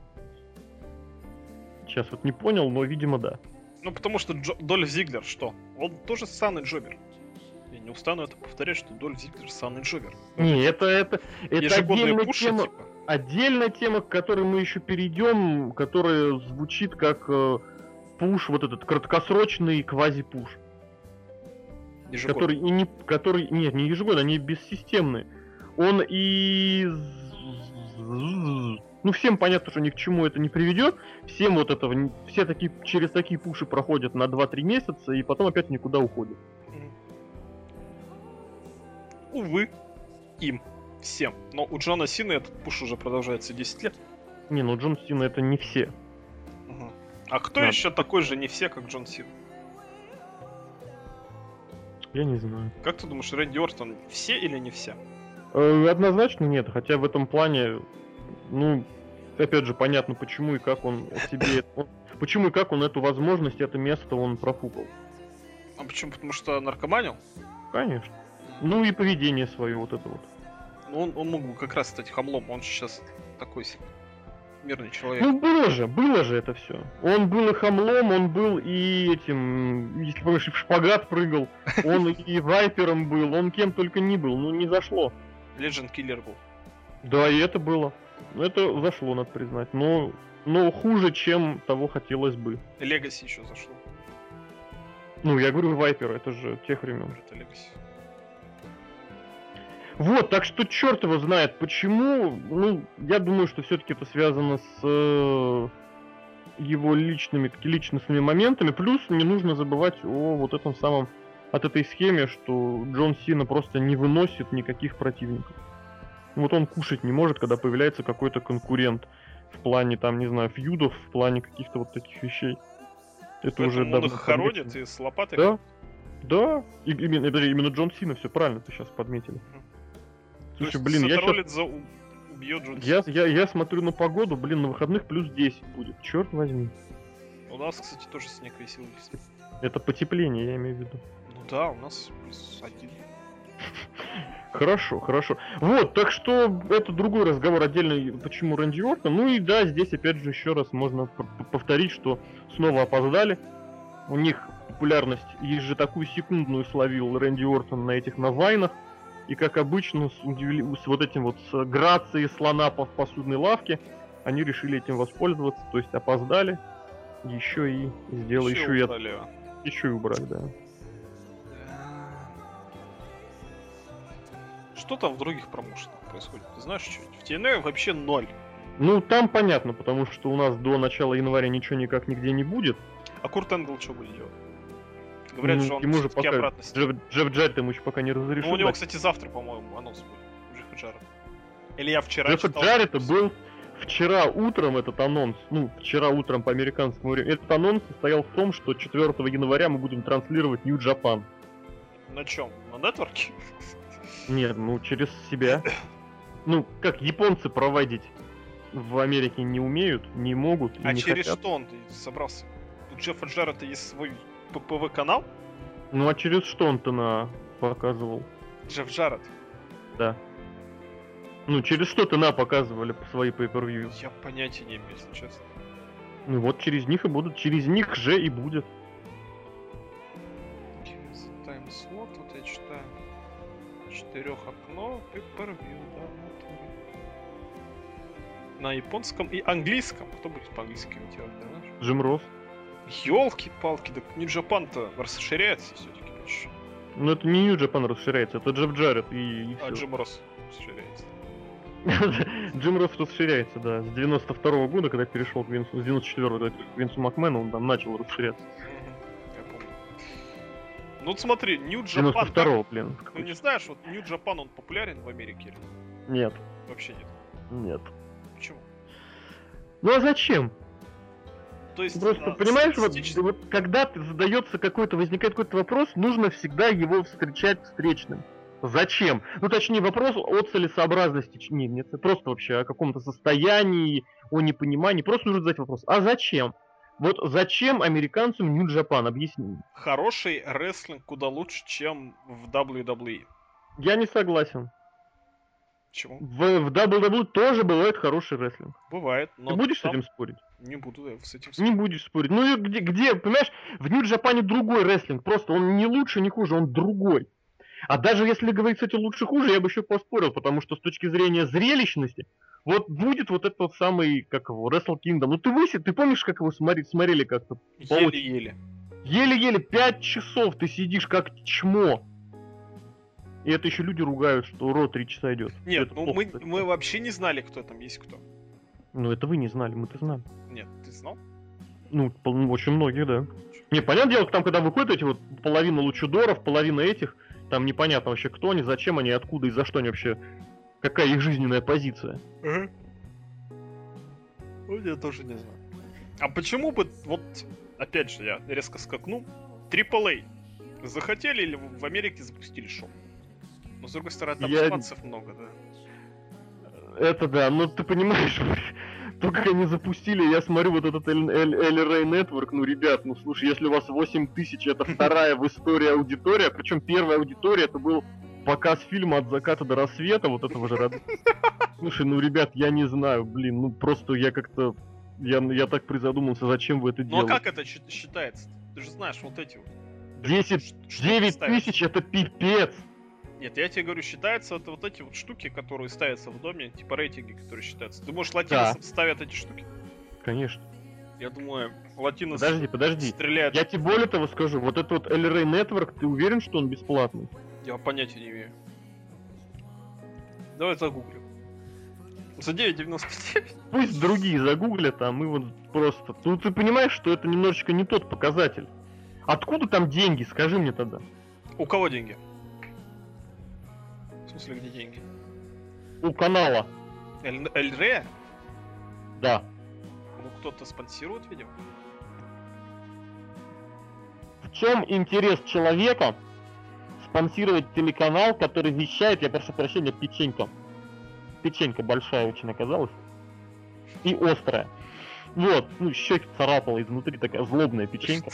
Сейчас вот не понял, но, видимо, да. Ну, потому что Джо- Дольф Зиглер что? Он тоже ссаный джобер. Я не устану это повторять, что Дольф Зиглер ссаный джобер. Не, это, это, это Ежегодные отдельная пуши, тема, типа. Отдельная тема, к которой мы еще перейдем, которая звучит как э, пуш, вот этот краткосрочный квази-пуш. Который и не, который, нет, не ежегодно, они бессистемные. Он и, ну всем понятно, что ни к чему это не приведет. Всем вот этого, все такие через такие пуши проходят на 2-3 месяца и потом опять никуда уходят. Увы, им. Всем. Но у Джона Сина этот пуш уже продолжается 10 лет. Не, ну Джон Сина это не все. Мгм. А кто Да. еще такой же не все, как Джон Сина? Я не знаю. Как ты думаешь, Рэнди Ортон все или не все? Э, Однозначно нет, хотя в этом плане, ну, опять же, понятно, почему и как он себе... (coughs) он- почему и как он эту возможность, это место он профукал. А почему? Потому что наркоманил? Конечно. Ну и поведение свое вот это вот. Ну, он, он мог бы как раз стать хамлом. Он сейчас такой себе мирный человек. Ну, было же, было же это все. Он был и хамлом, он был и этим, если помнишь, и в шпагат прыгал, он (laughs) и вайпером был, он кем только не был, ну не зашло. Legend Killer был. Да, и это было. Ну, Это зашло, надо признать. Но, но хуже, чем того хотелось бы. Легаси еще зашло. Ну, я говорю, вайпер, это же тех времен. Это Легаси. Вот, так что черт его знает, почему. Ну, я думаю, что все-таки это связано с э, его личными, таки личностными моментами. Плюс не нужно забывать о вот этом самом, от этой схеме, что Джон Сина просто не выносит никаких противников. Вот он кушать не может, когда появляется какой-то конкурент в плане, там, не знаю, фьюдов, в плане каких-то вот таких вещей. Это уже он давно их хоронит и с лопатой. Да, да. И- именно, именно Джон Сина, все правильно ты сейчас подметили. Слушай, есть блин, я, Сет за убьет я, я, я смотрю на погоду, блин, на выходных плюс 10 будет. Черт возьми. У нас, кстати, тоже снег висел. Это потепление, я имею в виду. Ну да, у нас плюс один. (laughs) Хорошо, хорошо. Вот, так что это другой разговор отдельный, почему Рэнди Ортон. Ну и да, здесь опять же еще раз можно повторить, что снова опоздали. У них популярность ежи такую секундную словил Рэнди Ортон на этих на вайнах. И как обычно, с, удивли- с вот этим вот с грацией слона по посудной лавке, они решили этим воспользоваться, то есть опоздали, еще и сделали, еще, и, от- еще и убрали, да. что там в других промоушенах происходит? Ты знаешь что-нибудь? В TNA вообще ноль. Ну, там понятно, потому что у нас до начала января ничего никак нигде не будет. А Курт Энгл что будет делать? Говорят, Ну, что он ему же пока обратно. Джефф, Джефф Джаред ему еще пока не разрешил. Ну, у него, кстати, завтра, по-моему, анонс будет. Джеффа Джаред. Или я вчера Джеффа читал, Джарета что- был вчера утром этот анонс, ну, вчера утром по американскому времени. Этот анонс состоял в том, что 4 января мы будем транслировать New Japan. На чем? На нетворке? Нет, ну, через себя. Ну, как японцы проводить в Америке не умеют, не могут А не через хотят. что он собрался? У Джеффа Джарета есть свой ППВ канал? Ну, а через что он-то на показывал? Джефф Джаред. Да. Ну, через что ты на показывали по свои pay-per-view? Я понятия не имею, если честно. Ну вот через них и будут, через них же и будет. Таймслот, вот я читаю. Четырех окно, pay-per-view, да, в натуре. На японском и английском. Кто будет по-английски делать, да? Джим Росс. Елки-палки, да New Japan-то расширяется все-таки почти. Ну это не Japan расширяется, это Джефф Джаред и, и А. Джим Росс расширяется. (laughs) Джим Росс расширяется, да. С 92 года, когда перешел к Винсу, с 94 когда к Винсу Макмену, он там начал расширяться. Я помню. Ну вот смотри, С Japan... 92 как- блин. Ну не знаешь, вот New Japan, он популярен в Америке или Нет, вообще нет? нет. Почему? Ну а зачем? То есть... Просто, а, понимаешь, вот, статистически- вот когда ты задается какой-то, возникает какой-то вопрос, нужно всегда его встречать встречным. Зачем? Ну, точнее, вопрос о целесообразности. ч- Нет, просто вообще о каком-то состоянии, о непонимании. Просто нужно задать вопрос. А зачем? Вот зачем американцам New Japan? Объясни. Хороший рестлинг куда лучше, чем в WWE. Я не согласен. Почему? В, в WWE тоже бывает хороший рестлинг. Бывает, но Ты будешь с там- этим спорить? Не буду я с этим Не спорить. будешь спорить. Ну и где, где, понимаешь, в Нью Джапане другой рестлинг. Просто он не лучше, не хуже, он другой. А даже если говорить, кстати, лучше хуже, я бы еще поспорил, потому что с точки зрения зрелищности, вот будет вот этот самый, как его, Wrestle Kingdom. Ну ты выси, ты помнишь, как его смотри, смотрели как-то? Еле-еле. Еле-еле 5 часов ты сидишь как чмо. И это еще люди ругают, что Ро 3 часа идет. Нет, Это ну мы, кстати. мы вообще не знали, кто там есть кто. Ну это вы не знали, мы-то знали. Нет, ты знал? Ну, очень многие, да. Не, понятное дело, там, когда выходят эти вот половина лучудоров, половина этих, там непонятно вообще, кто они, зачем они, откуда и за что они вообще, какая их жизненная позиция. Ну, я тоже не знаю. А почему бы, вот, опять же, я резко скакну, AAA захотели или в Америке запустили шоу? Но, с другой стороны, там Я- испанцев много, да. Это да, ну ты понимаешь, (laughs) то, как они запустили, я смотрю вот этот LRA Network, ну, ребят, ну, слушай, если у вас 8 тысяч, это (laughs) вторая в истории аудитория, причем первая аудитория, это был показ фильма «От заката до рассвета», вот этого же. (laughs) Слушай, ну, ребят, я не знаю, блин, ну, просто я как-то, я, я так призадумался, зачем вы это Ну а делаете. как это счит- считается? Ты же знаешь, вот эти вот. 10, Ш- штуки 9 ставят. тысяч это пипец. Нет, я тебе говорю, считается это вот эти вот штуки, которые ставятся в доме, типа рейтинги, которые считаются. Ты можешь латиносам ставят эти штуки? Конечно. Я думаю, латиносы Подожди, подожди. стреляют. Я тебе более того скажу, вот этот вот LRA Network, ты уверен, что он бесплатный? Я понятия не имею. Давай загуглим. За 9.99? Пусть другие загуглят, а мы вот просто... Ну ты понимаешь, что это немножечко не тот показатель. Откуда там деньги, скажи мне тогда. У кого деньги? Смысле, где деньги? У канала, Эль, да. Ну, кто-то спонсирует, видимо. В чем интерес человека спонсировать телеканал, который вещает, я прошу прощения, печенька. Печенька большая очень оказалась. И острая. Вот, ну щеки царапала изнутри, такая злобная печенька.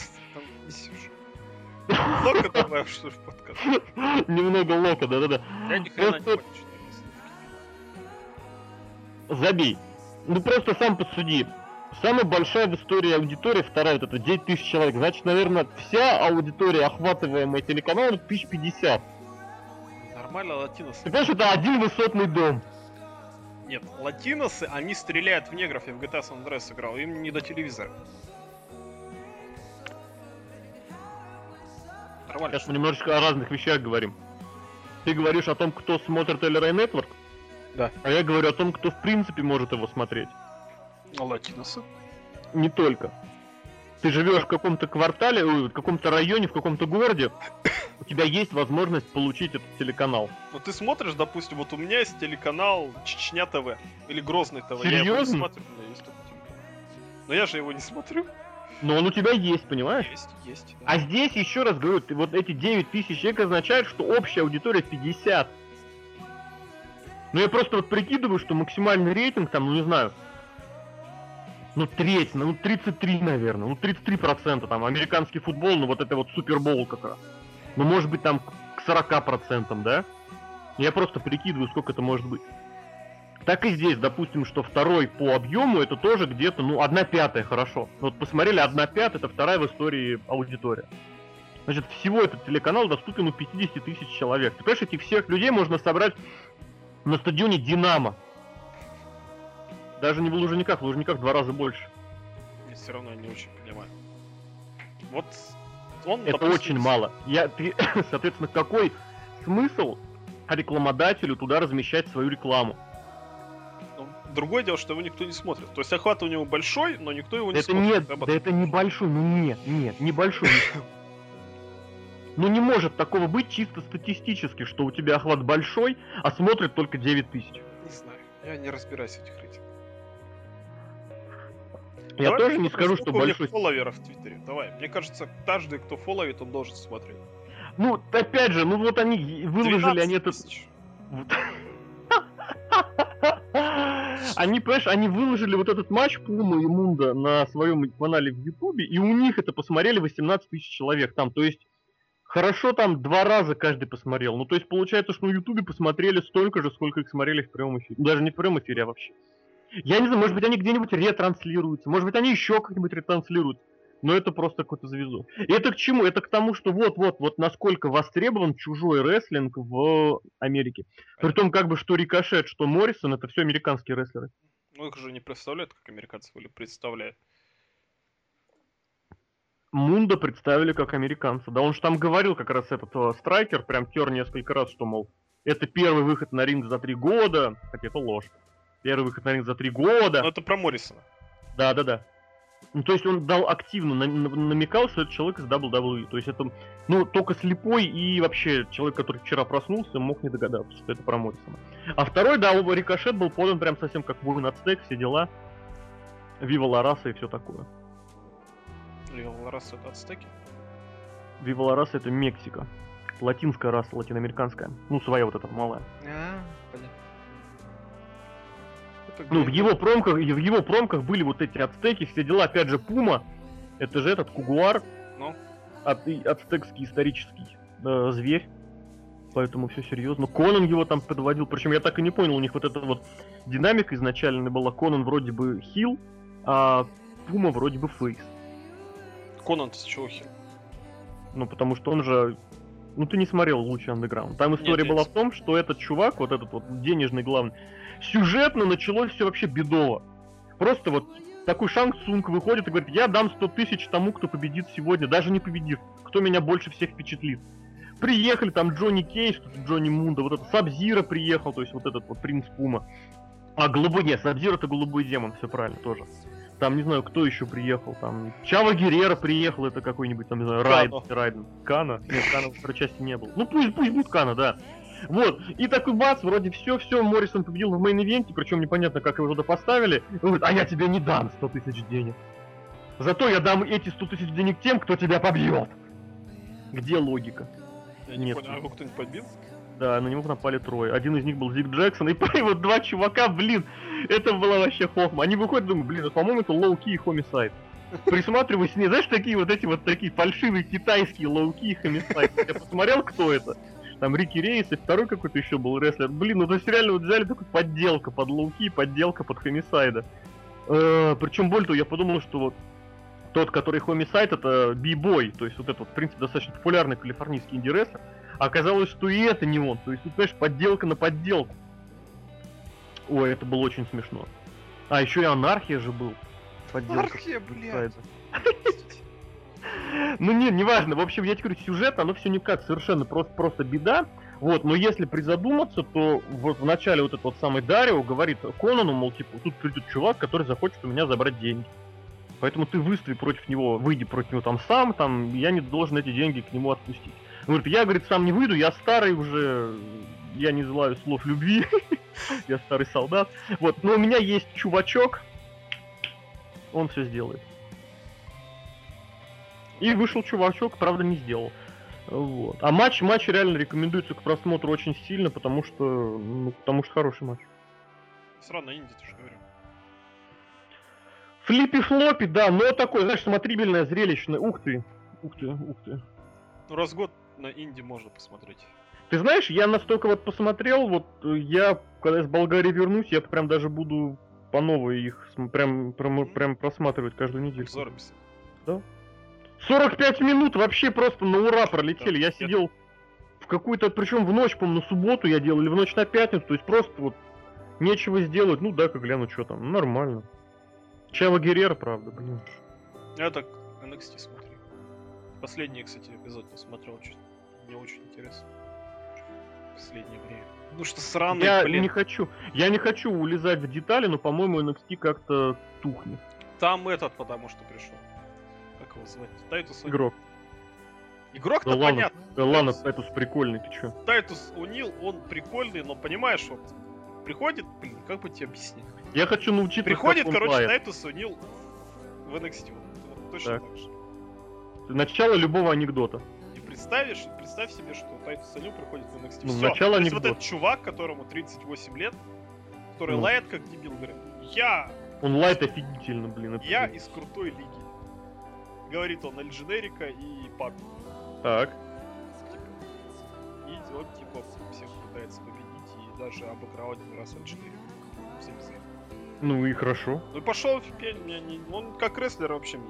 Много добавил, что ли, в подкаст? Немного лока, да-да-да. Я ни хрена не понял, что. Забей. Ну просто сам посуди. Самая большая в истории аудитория, вторая вот это 9 тысяч человек. Значит, наверное, вся аудитория, охватываемая телеканалом, 1050. Нормально, латиносы. Ты понимаешь, это один высотный дом. Нет, латиносы, они стреляют в негров, я в GTA San Andreas играл, им не до телевизора. Нормально. Сейчас мы немножечко о разных вещах говорим. Ты говоришь о том, кто смотрит LRA Network? Да. А я говорю о том, кто в принципе может его смотреть. Латиносы. Не только. Ты живешь в каком-то квартале, ой, в каком-то районе, в каком-то городе, (coughs) у тебя есть возможность получить этот телеканал. Ну ты смотришь, допустим, вот у меня есть телеканал Чечня ТВ или Грозный ТВ. Я его не Серьезно? смотрю, у меня есть такой телеканал. Но я же его не смотрю. Но он у тебя есть, понимаешь? Есть, есть. да. А здесь, еще раз говорю, ты, вот эти 9 тысяч человек означают, что общая аудитория 50. Ну я просто вот прикидываю, что максимальный рейтинг там, ну не знаю, ну треть, ну 33, наверное, ну 33 процента там американский футбол, ну вот это вот супербол как раз. Ну может быть там к 40 процентам, да? Я просто прикидываю, сколько это может быть. Так и здесь, допустим, что второй по объему это тоже где-то, ну, одна пятая, хорошо. Вот посмотрели, одна пятая, это вторая в истории аудитория. Значит, всего этот телеканал доступен у 50 тысяч человек. Ты понимаешь, этих всех людей можно собрать на стадионе Динамо. Даже не в Лужниках, в Лужниках в два раза больше. Я все равно не очень понимаю. Вот он, Это допустим, очень мало. Я, ты, (coughs) соответственно, какой смысл рекламодателю туда размещать свою рекламу? Другое дело, что его никто не смотрит. То есть охват у него большой, но никто его не это смотрит. нет, да это небольшой, ну нет, нет, небольшой. Ну не может такого быть чисто статистически, что у тебя охват большой, а смотрит только 9 тысяч. Не знаю. Я не разбираюсь в этих рейтингах. Я Давай тоже не скажу, что большой. фолловеров в Твиттере. Давай. Мне кажется, каждый, кто фолловит, он должен смотреть. Ну, опять же, ну вот они выложили, 12 они этот... (laughs) Они, понимаешь, они выложили вот этот матч Пума и Мунда на своем канале в Ютубе, и у них это посмотрели 18 тысяч человек там. То есть, хорошо там два раза каждый посмотрел. Ну, то есть, получается, что на Ютубе посмотрели столько же, сколько их смотрели в прямом эфире. Даже не в прямом эфире, а вообще. Я не знаю, может быть, они где-нибудь ретранслируются, может быть, они еще как-нибудь ретранслируют. Но это просто какой-то звезду. И это к чему? Это к тому, что вот-вот, вот насколько востребован чужой рестлинг в Америке. При том, как бы, что Рикошет, что Моррисон, это все американские рестлеры. Ну, их же не представляют, как американцев, или представляют. Мунда представили как американца. Да он же там говорил, как раз этот э, страйкер, прям тер несколько раз, что, мол, это первый выход на ринг за три года, хотя это ложь. Первый выход на ринг за три года. Но это про Моррисона. Да, да, да. Ну, то есть он дал активно, на- на- намекал, что это человек из WWE. То есть это, ну, только слепой и вообще человек, который вчера проснулся, мог не догадаться, что это про Моррисона. А второй, да, рикошет был подан прям совсем как воин Ацтек, все дела. Вива Лараса и все такое. Лил раз это ацтеки. Вива Лараса это Мексика. Латинская раса, латиноамериканская. Ну, своя вот эта малая. А, понятно. Ну, в его промках, в его промках были вот эти ацтеки, все дела. Опять же, Пума, это же этот Кугуар, Ну, ат- ацтекский исторический э, зверь. Поэтому все серьезно. Конан его там подводил. Причем я так и не понял, у них вот эта вот динамика изначально была. Конан вроде бы хил, а Пума вроде бы фейс. Конан с чего хер? Ну, потому что он же... Ну, ты не смотрел лучший андеграунд. Там история я была в том, что этот чувак, вот этот вот денежный главный, сюжетно началось все вообще бедово. Просто вот такой Шанг Цунг выходит и говорит, я дам 100 тысяч тому, кто победит сегодня, даже не победив, кто меня больше всех впечатлит. Приехали там Джонни тут Джонни Мунда, вот этот Сабзира приехал, то есть вот этот вот принц Пума. А, голубой, нет, Саб-Зиро это голубой демон, все правильно, тоже. Там, не знаю, кто еще приехал, там, Чаво Герреро приехал, это какой-нибудь, там, не знаю, Райд, Кано. Райден. Кана? Нет, Кана в второй части не был. Ну, пусть, пусть будет Кана, да. Вот, и такой бац, вроде все, все, Моррисон победил в main event е, причем непонятно, как его туда поставили. Он говорит, а я тебе не дам 100 тысяч денег. Зато я дам эти 100 тысяч денег тем, кто тебя побьет. Где логика? Я не Нет. понял, а его кто-нибудь побил? Да, на него напали трое. Один из них был Зик Джексон, и (laughs) вот два чувака, блин, это была вообще хохма. Они выходят, думаю, блин, по-моему, это лоу-ки и хомисайд. Присматриваюсь с ней, знаешь, такие вот эти вот такие фальшивые китайские лоу-ки и хомисайд. Я посмотрел, кто это. Там Рики Рейес и второй какой-то еще был рестлер. Блин, ну то есть реально вот взяли такую подделка под лоу-ки, подделка под хомисайда. Причем более того, я подумал, что вот тот, который хомисайд, это би-бой, то есть вот этот, в принципе, достаточно популярный калифорнийский инди-рестлер. Оказалось, что и это не он. То есть, тут, понимаешь, подделка на подделку. Ой, это было очень смешно. А, еще и анархия же был. Подделка. Анархия, блядь. Ну не, неважно. В общем, я тебе говорю, сюжет, оно все никак, совершенно просто, просто беда. Вот, но если призадуматься, то вот в начале вот этот вот самый Дарио говорит Конану, мол, типа, тут придет чувак, который захочет у меня забрать деньги. Поэтому ты выстави против него, выйди против него там сам, там, я не должен эти деньги к нему отпустить. Он говорит, я, говорит, сам не выйду, я старый уже, я не желаю слов любви, (laughs) я старый солдат. Вот, но у меня есть чувачок, он все сделает. И вышел чувачок, правда, не сделал. Вот. А матч, матч реально рекомендуется к просмотру очень сильно, потому что, ну, потому что хороший матч. Срано инди, ты же говорю. Флиппи Флоппи, да, но такое, знаешь, смотрибельное, зрелищное. Ух ты, ух ты, ух ты. Ну, раз в год на инди можно посмотреть. Ты знаешь, я настолько вот посмотрел, вот э, я, когда из Болгарии вернусь, я прям даже буду по новой их прям, прям, прям просматривать каждую неделю. Обзоры писать. 45 минут вообще просто на ура пролетели. Я Это- сидел в какую-то, причем в ночь, по-моему, на субботу я делал, или в ночь на пятницу, то есть просто вот нечего сделать. Ну да, как гляну, что там, нормально. Чаво Герреро, правда, блин. Я так NXT смотрю. Последний, кстати, эпизод не смотрел, что мне очень интересно. Последнее время. Ну что сраный, я блин. не хочу, я не хочу влезать в детали, но, по-моему, NXT как-то тухнет. Там этот потому что пришел. Как его звать? Тайтус. Игрок. Игрок-то Да ладно, понятно. да ладно, Тайтус- Тайтус прикольный, ты чё? Тайтус О'Нил, он прикольный, но понимаешь, вот приходит, блин, как бы тебе объяснить? Я хочу научиться, Приходит, короче, лает. Тайтус О'Нил в NXT. Вот точно Так. так же. Начало любого анекдота. Представишь, представь себе, что Тайтус О'Нил приходит в NXT. Ну, Всё. начало То есть вот этот чувак, которому 38 лет, который Ну. лает как дебил, говорит, я, Он лает офигительно, блин. это я из крутой лиги. Говорит он Эль Дженерико и Пак. Так. И он типа всех пытается победить и даже обыграл один раз Эль Дженерика. Всем всем. Ну и хорошо. Ну и пошел в пень, мне не... он как рестлер вообще мне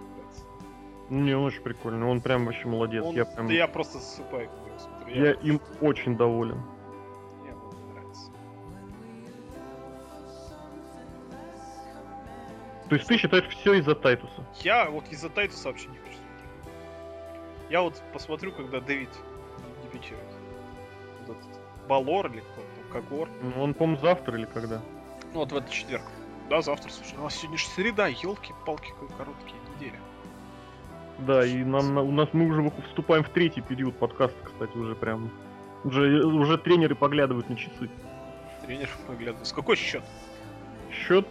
не он очень прикольный. Он прям вообще молодец. Он- Я прям... Да я просто засыпаю, когда смотрю. Я им очень доволен. Мне он нравится. То есть ты считаешь все из-за Тайтуса? Я вот из-за Тайтуса вообще не хочу смотреть. Я вот посмотрю, когда Дэвид дебютирует. Вот этот Балор или кто там, Когор. Ну, Он, по-моему, завтра или когда? Ну вот в этот четверг. Да, завтра, слушай. А сегодня же среда, елки-палки, какой короткие недели. Да, и нам, на- у нас мы уже вступаем в третий период подкаста, кстати, уже прям. Уже, уже тренеры поглядывают на часы. Тренер поглядывает. С какой счет? Счет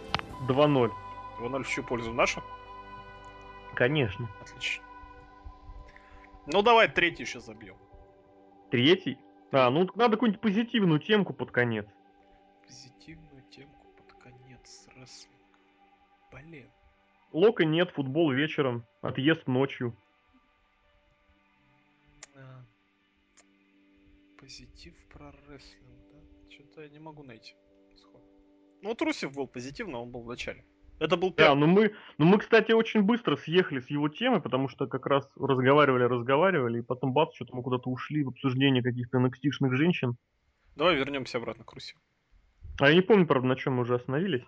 2-0. 2-0 в чью пользу? Нашу? Конечно. Отлично. Ну давай третий еще забьем. Третий? А, ну надо какую-нибудь позитивную темку под конец. Позитивную Лока нет, футбол вечером, отъезд ночью. А, Позитив про рестлинг, да? Что-то я не могу найти. сходу. Ну, вот Русев был позитивно, он был в начале. Это был Да, первый. ну мы, ну мы, кстати, очень быстро съехали с его темы, потому что как раз разговаривали, разговаривали, и потом бац, что-то мы куда-то ушли в обсуждение каких-то nxt женщин. Давай вернемся обратно к Русеву. А я не помню, правда, на чем мы уже остановились.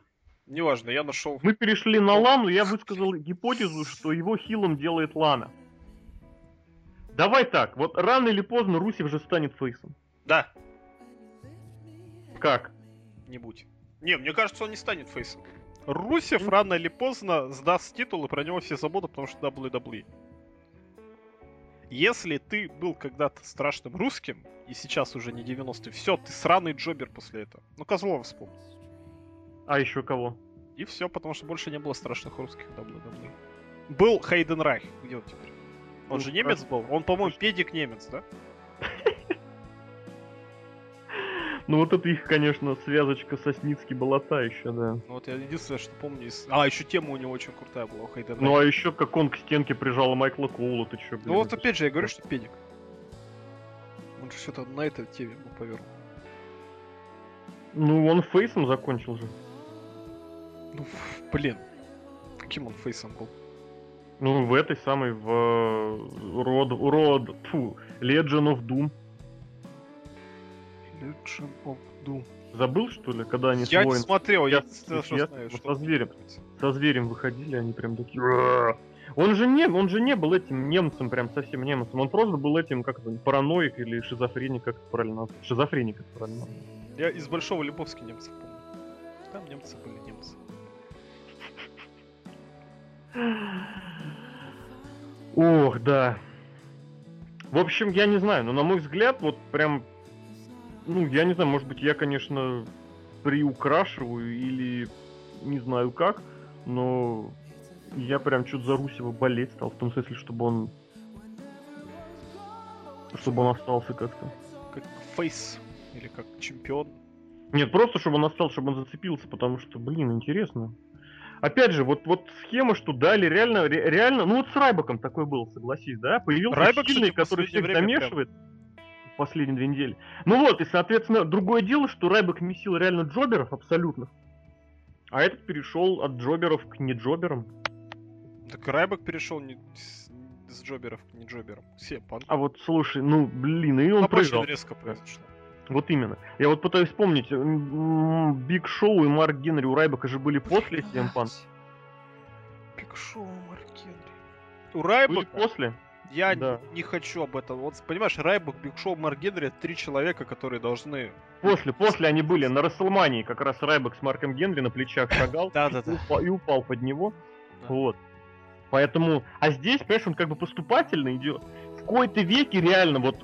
Неважно, я нашел. Мы перешли на Лану, я высказал гипотезу, что его хилом делает Лана. Давай так, вот рано или поздно Русев же станет фейсом. Да, Как? не будь. Не, мне кажется, он не станет фейсом. Русев рано или поздно сдаст титул, и про него все забудут, потому что WWE. Если ты был когда-то страшным русским, и сейчас уже не 90-й, все, ты сраный джобер после этого. Ну, Козлова вспомни. А еще кого? И все, потому что больше не было страшных русских WWE. Был Хейден Райх. Где он теперь? Он Ну, же немец как- был? Он, по-моему, педик немец, да? (laughs) Ну вот это их, конечно, связочка со Сницки была та еще, да. Ну, вот я единственное, что помню из... А, еще тема у него очень крутая была Хейден Ну а еще как он к стенке прижал Майкла Коула, ты че, блин? Ну вот опять же, я говорю, что педик. Он же что-то на этой теме был повернул. Ну он фейсом закончил же. Ну, блин. Каким он фейсом был? Ну в этой самой, в э, Род, Род, фу, Legion of Doom. Legion of Doom. Забыл, что ли, когда они Я с не воин- смотрел, я, я- я- знаю, вот что со зверем. со зверем выходили, они прям такие... Он же не, он же не был этим немцем, прям совсем немцем. Он просто был этим, как это, параноик или шизофреник, как это правильно. Шизофреник, это правильно. Я из Большого Лебовски немцев помню. Там немцы были немцы. Ох, да. В общем, я не знаю, но на мой взгляд, вот прям, ну, я не знаю, может быть, я, конечно, приукрашиваю или не знаю как, но я прям что-то за Русева болеть стал, в том смысле, чтобы он чтобы он остался как-то. Как фейс или как чемпион. Нет, просто чтобы он остался, чтобы он зацепился, потому что, блин, интересно. Опять же, вот, вот схема, что дали реально, ре- реально, ну вот с Райбаком такой был, согласись, да? Появился Райбак, сильный, кстати, который всех прям- замешивает в последние две недели. Ну вот, и, соответственно, другое дело, что Райбак месил реально джоберов абсолютно. А этот перешел от джоберов к неджоберам. Так Райбак перешел не с, с джоберов к не джоберам. CM Punk. А вот, слушай, ну, блин, и он очень проиграл. резко произошло. Вот именно. Я вот пытаюсь вспомнить, Биг Шоу и Марк Генри у Райбака же были после CM Punk. Биг Шоу, Марк Генри. У Были Райбака после? я Да. не хочу об этом. Вот понимаешь, Райбак, Биг Шоу, Марк Генри это три человека, которые должны. После, после они были на Рестлмании, как раз Райбак с Марком Генри на плечах шагал (laughs) Да-да-да. и упа- и упал под него. Да. Вот. Поэтому, а здесь, понимаешь, он как бы поступательно идет. В кои-то веке реально вот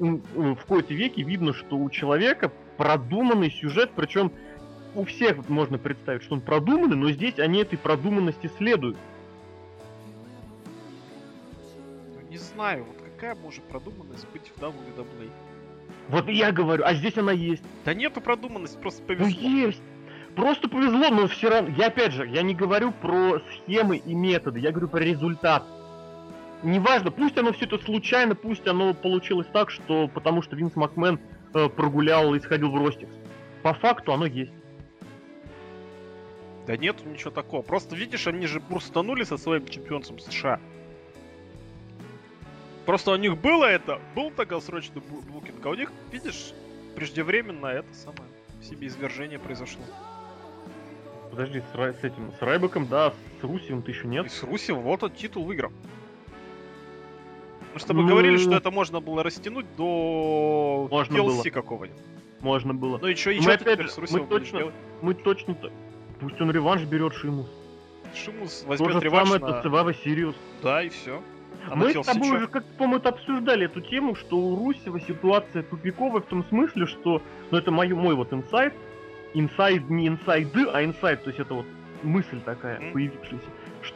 в кои-то веке видно, что у человека продуманный сюжет, причем у всех можно представить, что он продуманный, но здесь они этой продуманности следуют. Ну, Не знаю, вот какая может продуманность быть в WWE? Вот я говорю, а здесь она есть. Да нету продуманности, просто Ну повезло. есть. Просто повезло, но все равно. Я опять же, я не говорю про схемы и методы, я говорю про результат. Неважно, пусть оно все это случайно, пусть оно получилось так, что потому что Винс Макмен э, прогулял и сходил в Ростикс. По факту оно есть. Да нету ничего такого. Просто видишь, они же бурстанули со своим чемпионством США. Просто у них было это, был долгосрочный бу- букинг, а у них, видишь, преждевременно это самое себе извержение произошло. Подожди, с, Рай- с этим, с Райбеком, да, с Русевым ты еще И нет. с Русевым вот он титул выиграл. Мы с тобой Ну, говорили, что это можно было растянуть до Можно TLC было. какого-нибудь. Можно было. Ну и что, и Мы опять же, мы точно-? Мы точно... Пусть он реванш берет Шимус. Шимус То возьмет же реванш самое на... это Севава Сириус. Да, и все. А Мы с тобой уже как-то, по-моему, обсуждали эту тему, что у Русева ситуация тупиковая в том смысле, что, ну это мой, мой вот инсайт, инсайд не инсайды, а инсайд, то есть это вот мысль такая Мгм. появившаяся,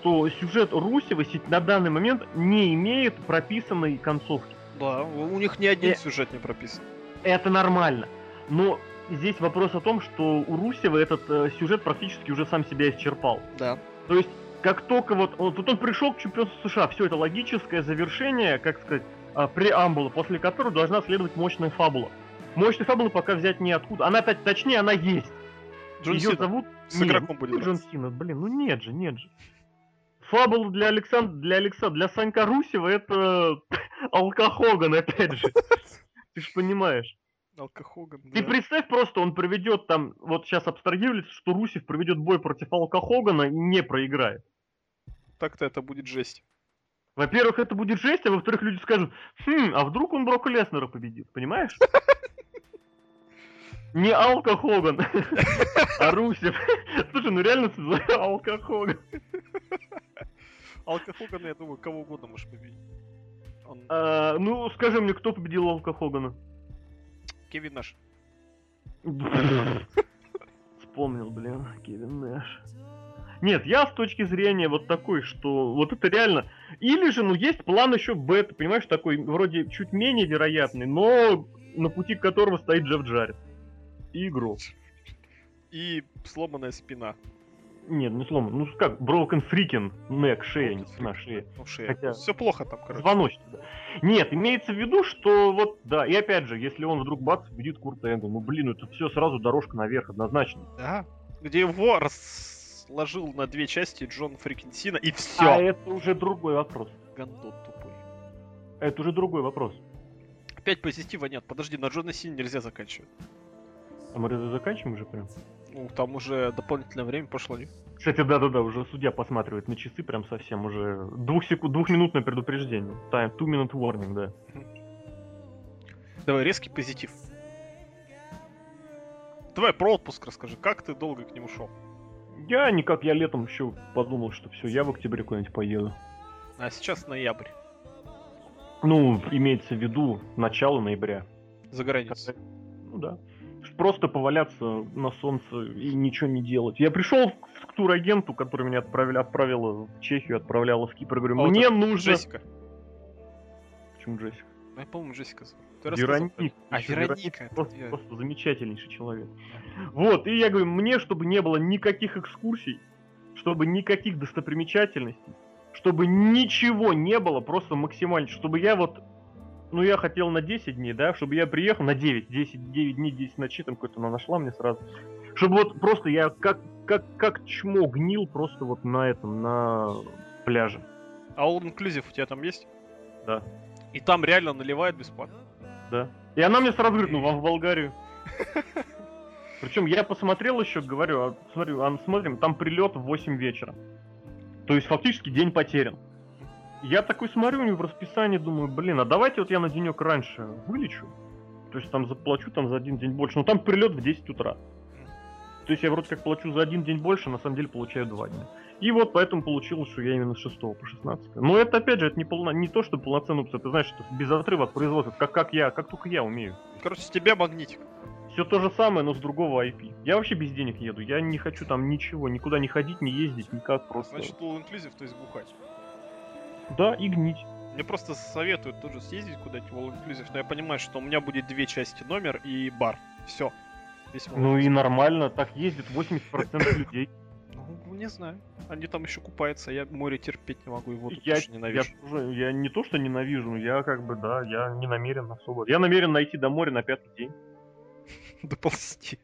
что сюжет Русева на данный момент не имеет прописанной концовки. Да, у них ни один Э. сюжет не прописан. Это нормально, но здесь вопрос о том, что у Русева этот э, сюжет практически уже сам себя исчерпал. Да. То есть, как только вот, вот, вот он пришел к чемпионству США, все это логическое завершение, как сказать, а, преамбула, после которой должна следовать мощная фабула. Мощной фабулы пока взять неоткуда. Она, т- точнее, она есть. Джон Ее Сина зовут... с Нет, игроком будет ну, Джон. Сина, блин, ну нет же, нет же. Фабула для Александра, для Александра, для Санька Русева это (laughs) Алка Хоган, опять же. Ты ж понимаешь. Алка Хоган, Ты да. представь просто, он проведет там, вот сейчас абстрагируется, что Русев проведет бой против Алка Хогана и не проиграет. Так-то это будет жесть. Во-первых, это будет жесть, а во-вторых, люди скажут, хм, а вдруг он Брока Леснера победит, понимаешь? (laughs) Не Алка Хоган, (laughs) а Русев. Слушай, ну реально Алка Хоган. Алка Хоган, я думаю, кого угодно можешь победить. Он А, Ну, скажи мне, кто победил Алка Хогана? Кевин наш. (laughs) Вспомнил, блин, Кевин Нэш. Нет, я с точки зрения вот такой, что вот это реально... Или же, ну, есть план еще Б, ты понимаешь, такой, вроде чуть менее вероятный, но на пути к которому стоит Джефф Джаред. И игрок. И сломанная спина. Нет, не сломан. Ну как, Broken Freaking Neck, шея, не freaking шея. Ну, шея. Хотя- Все плохо там, короче. Звоночник, да. Нет, имеется в виду, что вот, да, и опять же, если он вдруг бац, победит Курта Энгл, ну блин, это все сразу дорожка наверх, однозначно. Да. Где его разложил на две части Джон Фрикин Сина, и все. А это уже другой вопрос. Гандон тупой. Это уже другой вопрос. Опять позитива нет. Подожди, на Джона Син нельзя заканчивать. А мы заканчиваем уже прям? Ну, там уже дополнительное время пошло, не? Кстати, да-да-да, уже судья посматривает на часы прям совсем уже. Двух секунд, двухминутное предупреждение. Time, two minute warning, да. Давай, резкий позитив. Давай про отпуск расскажи. Как ты долго к нему шел? Я никак, я летом еще подумал, что все, я в октябре куда-нибудь поеду. А сейчас ноябрь. Ну, имеется в виду начало ноября. За границей. Ну да. Просто поваляться на солнце и ничего не делать. Я пришел к турагенту, который меня отправили, отправила в Чехию, отправляла в Кипр, говорю, А вот мне это нужно... Джессика. Почему Джессика? Ну, Я помню, Джессика. Ты Вероника. А, Вероника. Просто, я- просто замечательнейший человек. Вот, и я говорю, мне, чтобы не было никаких экскурсий, чтобы никаких достопримечательностей, чтобы ничего не было, просто максимально, чтобы я вот, ну я хотел на 10 дней, да, чтобы я приехал на 9, 10, 9 дней, 10 ночей, там какой-то она нашла мне сразу. Чтобы вот просто я как, как, как чмо гнил просто вот на этом, на пляже. А All Inclusive у тебя там есть? Да. И там реально наливают бесплатно. Да. И она мне сразу говорит, ну вам в (laughs) Болгарию. Причем я посмотрел еще, говорю, а, смотрю, а, смотрим, там прилет в 8 вечера. То есть фактически день потерян. Я такой смотрю у него в расписании, думаю, блин, а давайте вот я на денек раньше вылечу. То есть там заплачу там за один день больше. Но там прилет в 10 утра. То есть я вроде как плачу за один день больше, а на самом деле получаю два дня. И вот поэтому получилось, что я именно с 6 по 16. Но это опять же, это не, полно, не то, что полноценный опыт, это знаешь, что без отрыва от производства, как, как я, как только я умею. Короче, с тебя магнитик. Все то же самое, но с другого IP. Я вообще без денег еду. Я не хочу там ничего, никуда не ходить, не ездить, никак просто. Значит, All Inclusive, то есть бухать. Да, и гнить. Мне просто советуют тоже съездить куда-нибудь в All Inclusive, но я понимаю, что у меня будет две части номер и бар. Все. Ну и нормально, так ездит 80% (coughs) людей. Ну, не знаю. Они там еще купаются, я море терпеть не могу, и воду Я, тоже я, ненавижу. тоже- я не то, что ненавижу, но я как бы, да, я не намерен особо. Я намерен найти до моря на пятый день. (laughs) Доползти.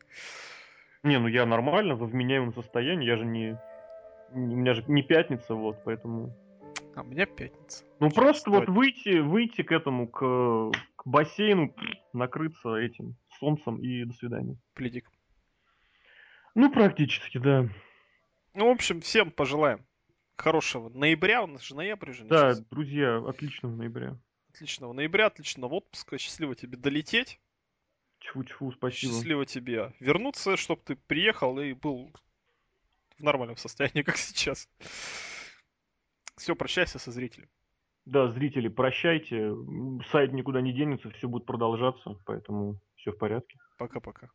Не, ну я нормально, во вменяемом состоянии, я же не... У меня же не пятница, вот, поэтому... А у меня пятница. Ну Чё просто вот встать? выйти, выйти к этому, к, к бассейну, накрыться этим солнцем и до свидания. Пледик. Ну, практически, да. Ну, в общем, всем пожелаем хорошего ноября. У нас же ноябрь уже Да, начался. друзья, отличного ноября. Отличного ноября, отличного отпуска. Счастливо тебе долететь. Чфу-чфу, спасибо. Счастливо тебе вернуться, чтобы ты приехал и был в нормальном состоянии, (laughs) как сейчас. Все, прощайся со зрителем. Да, зрители, прощайте. Сайт никуда не денется, все будет продолжаться, поэтому все в порядке. Пока-пока.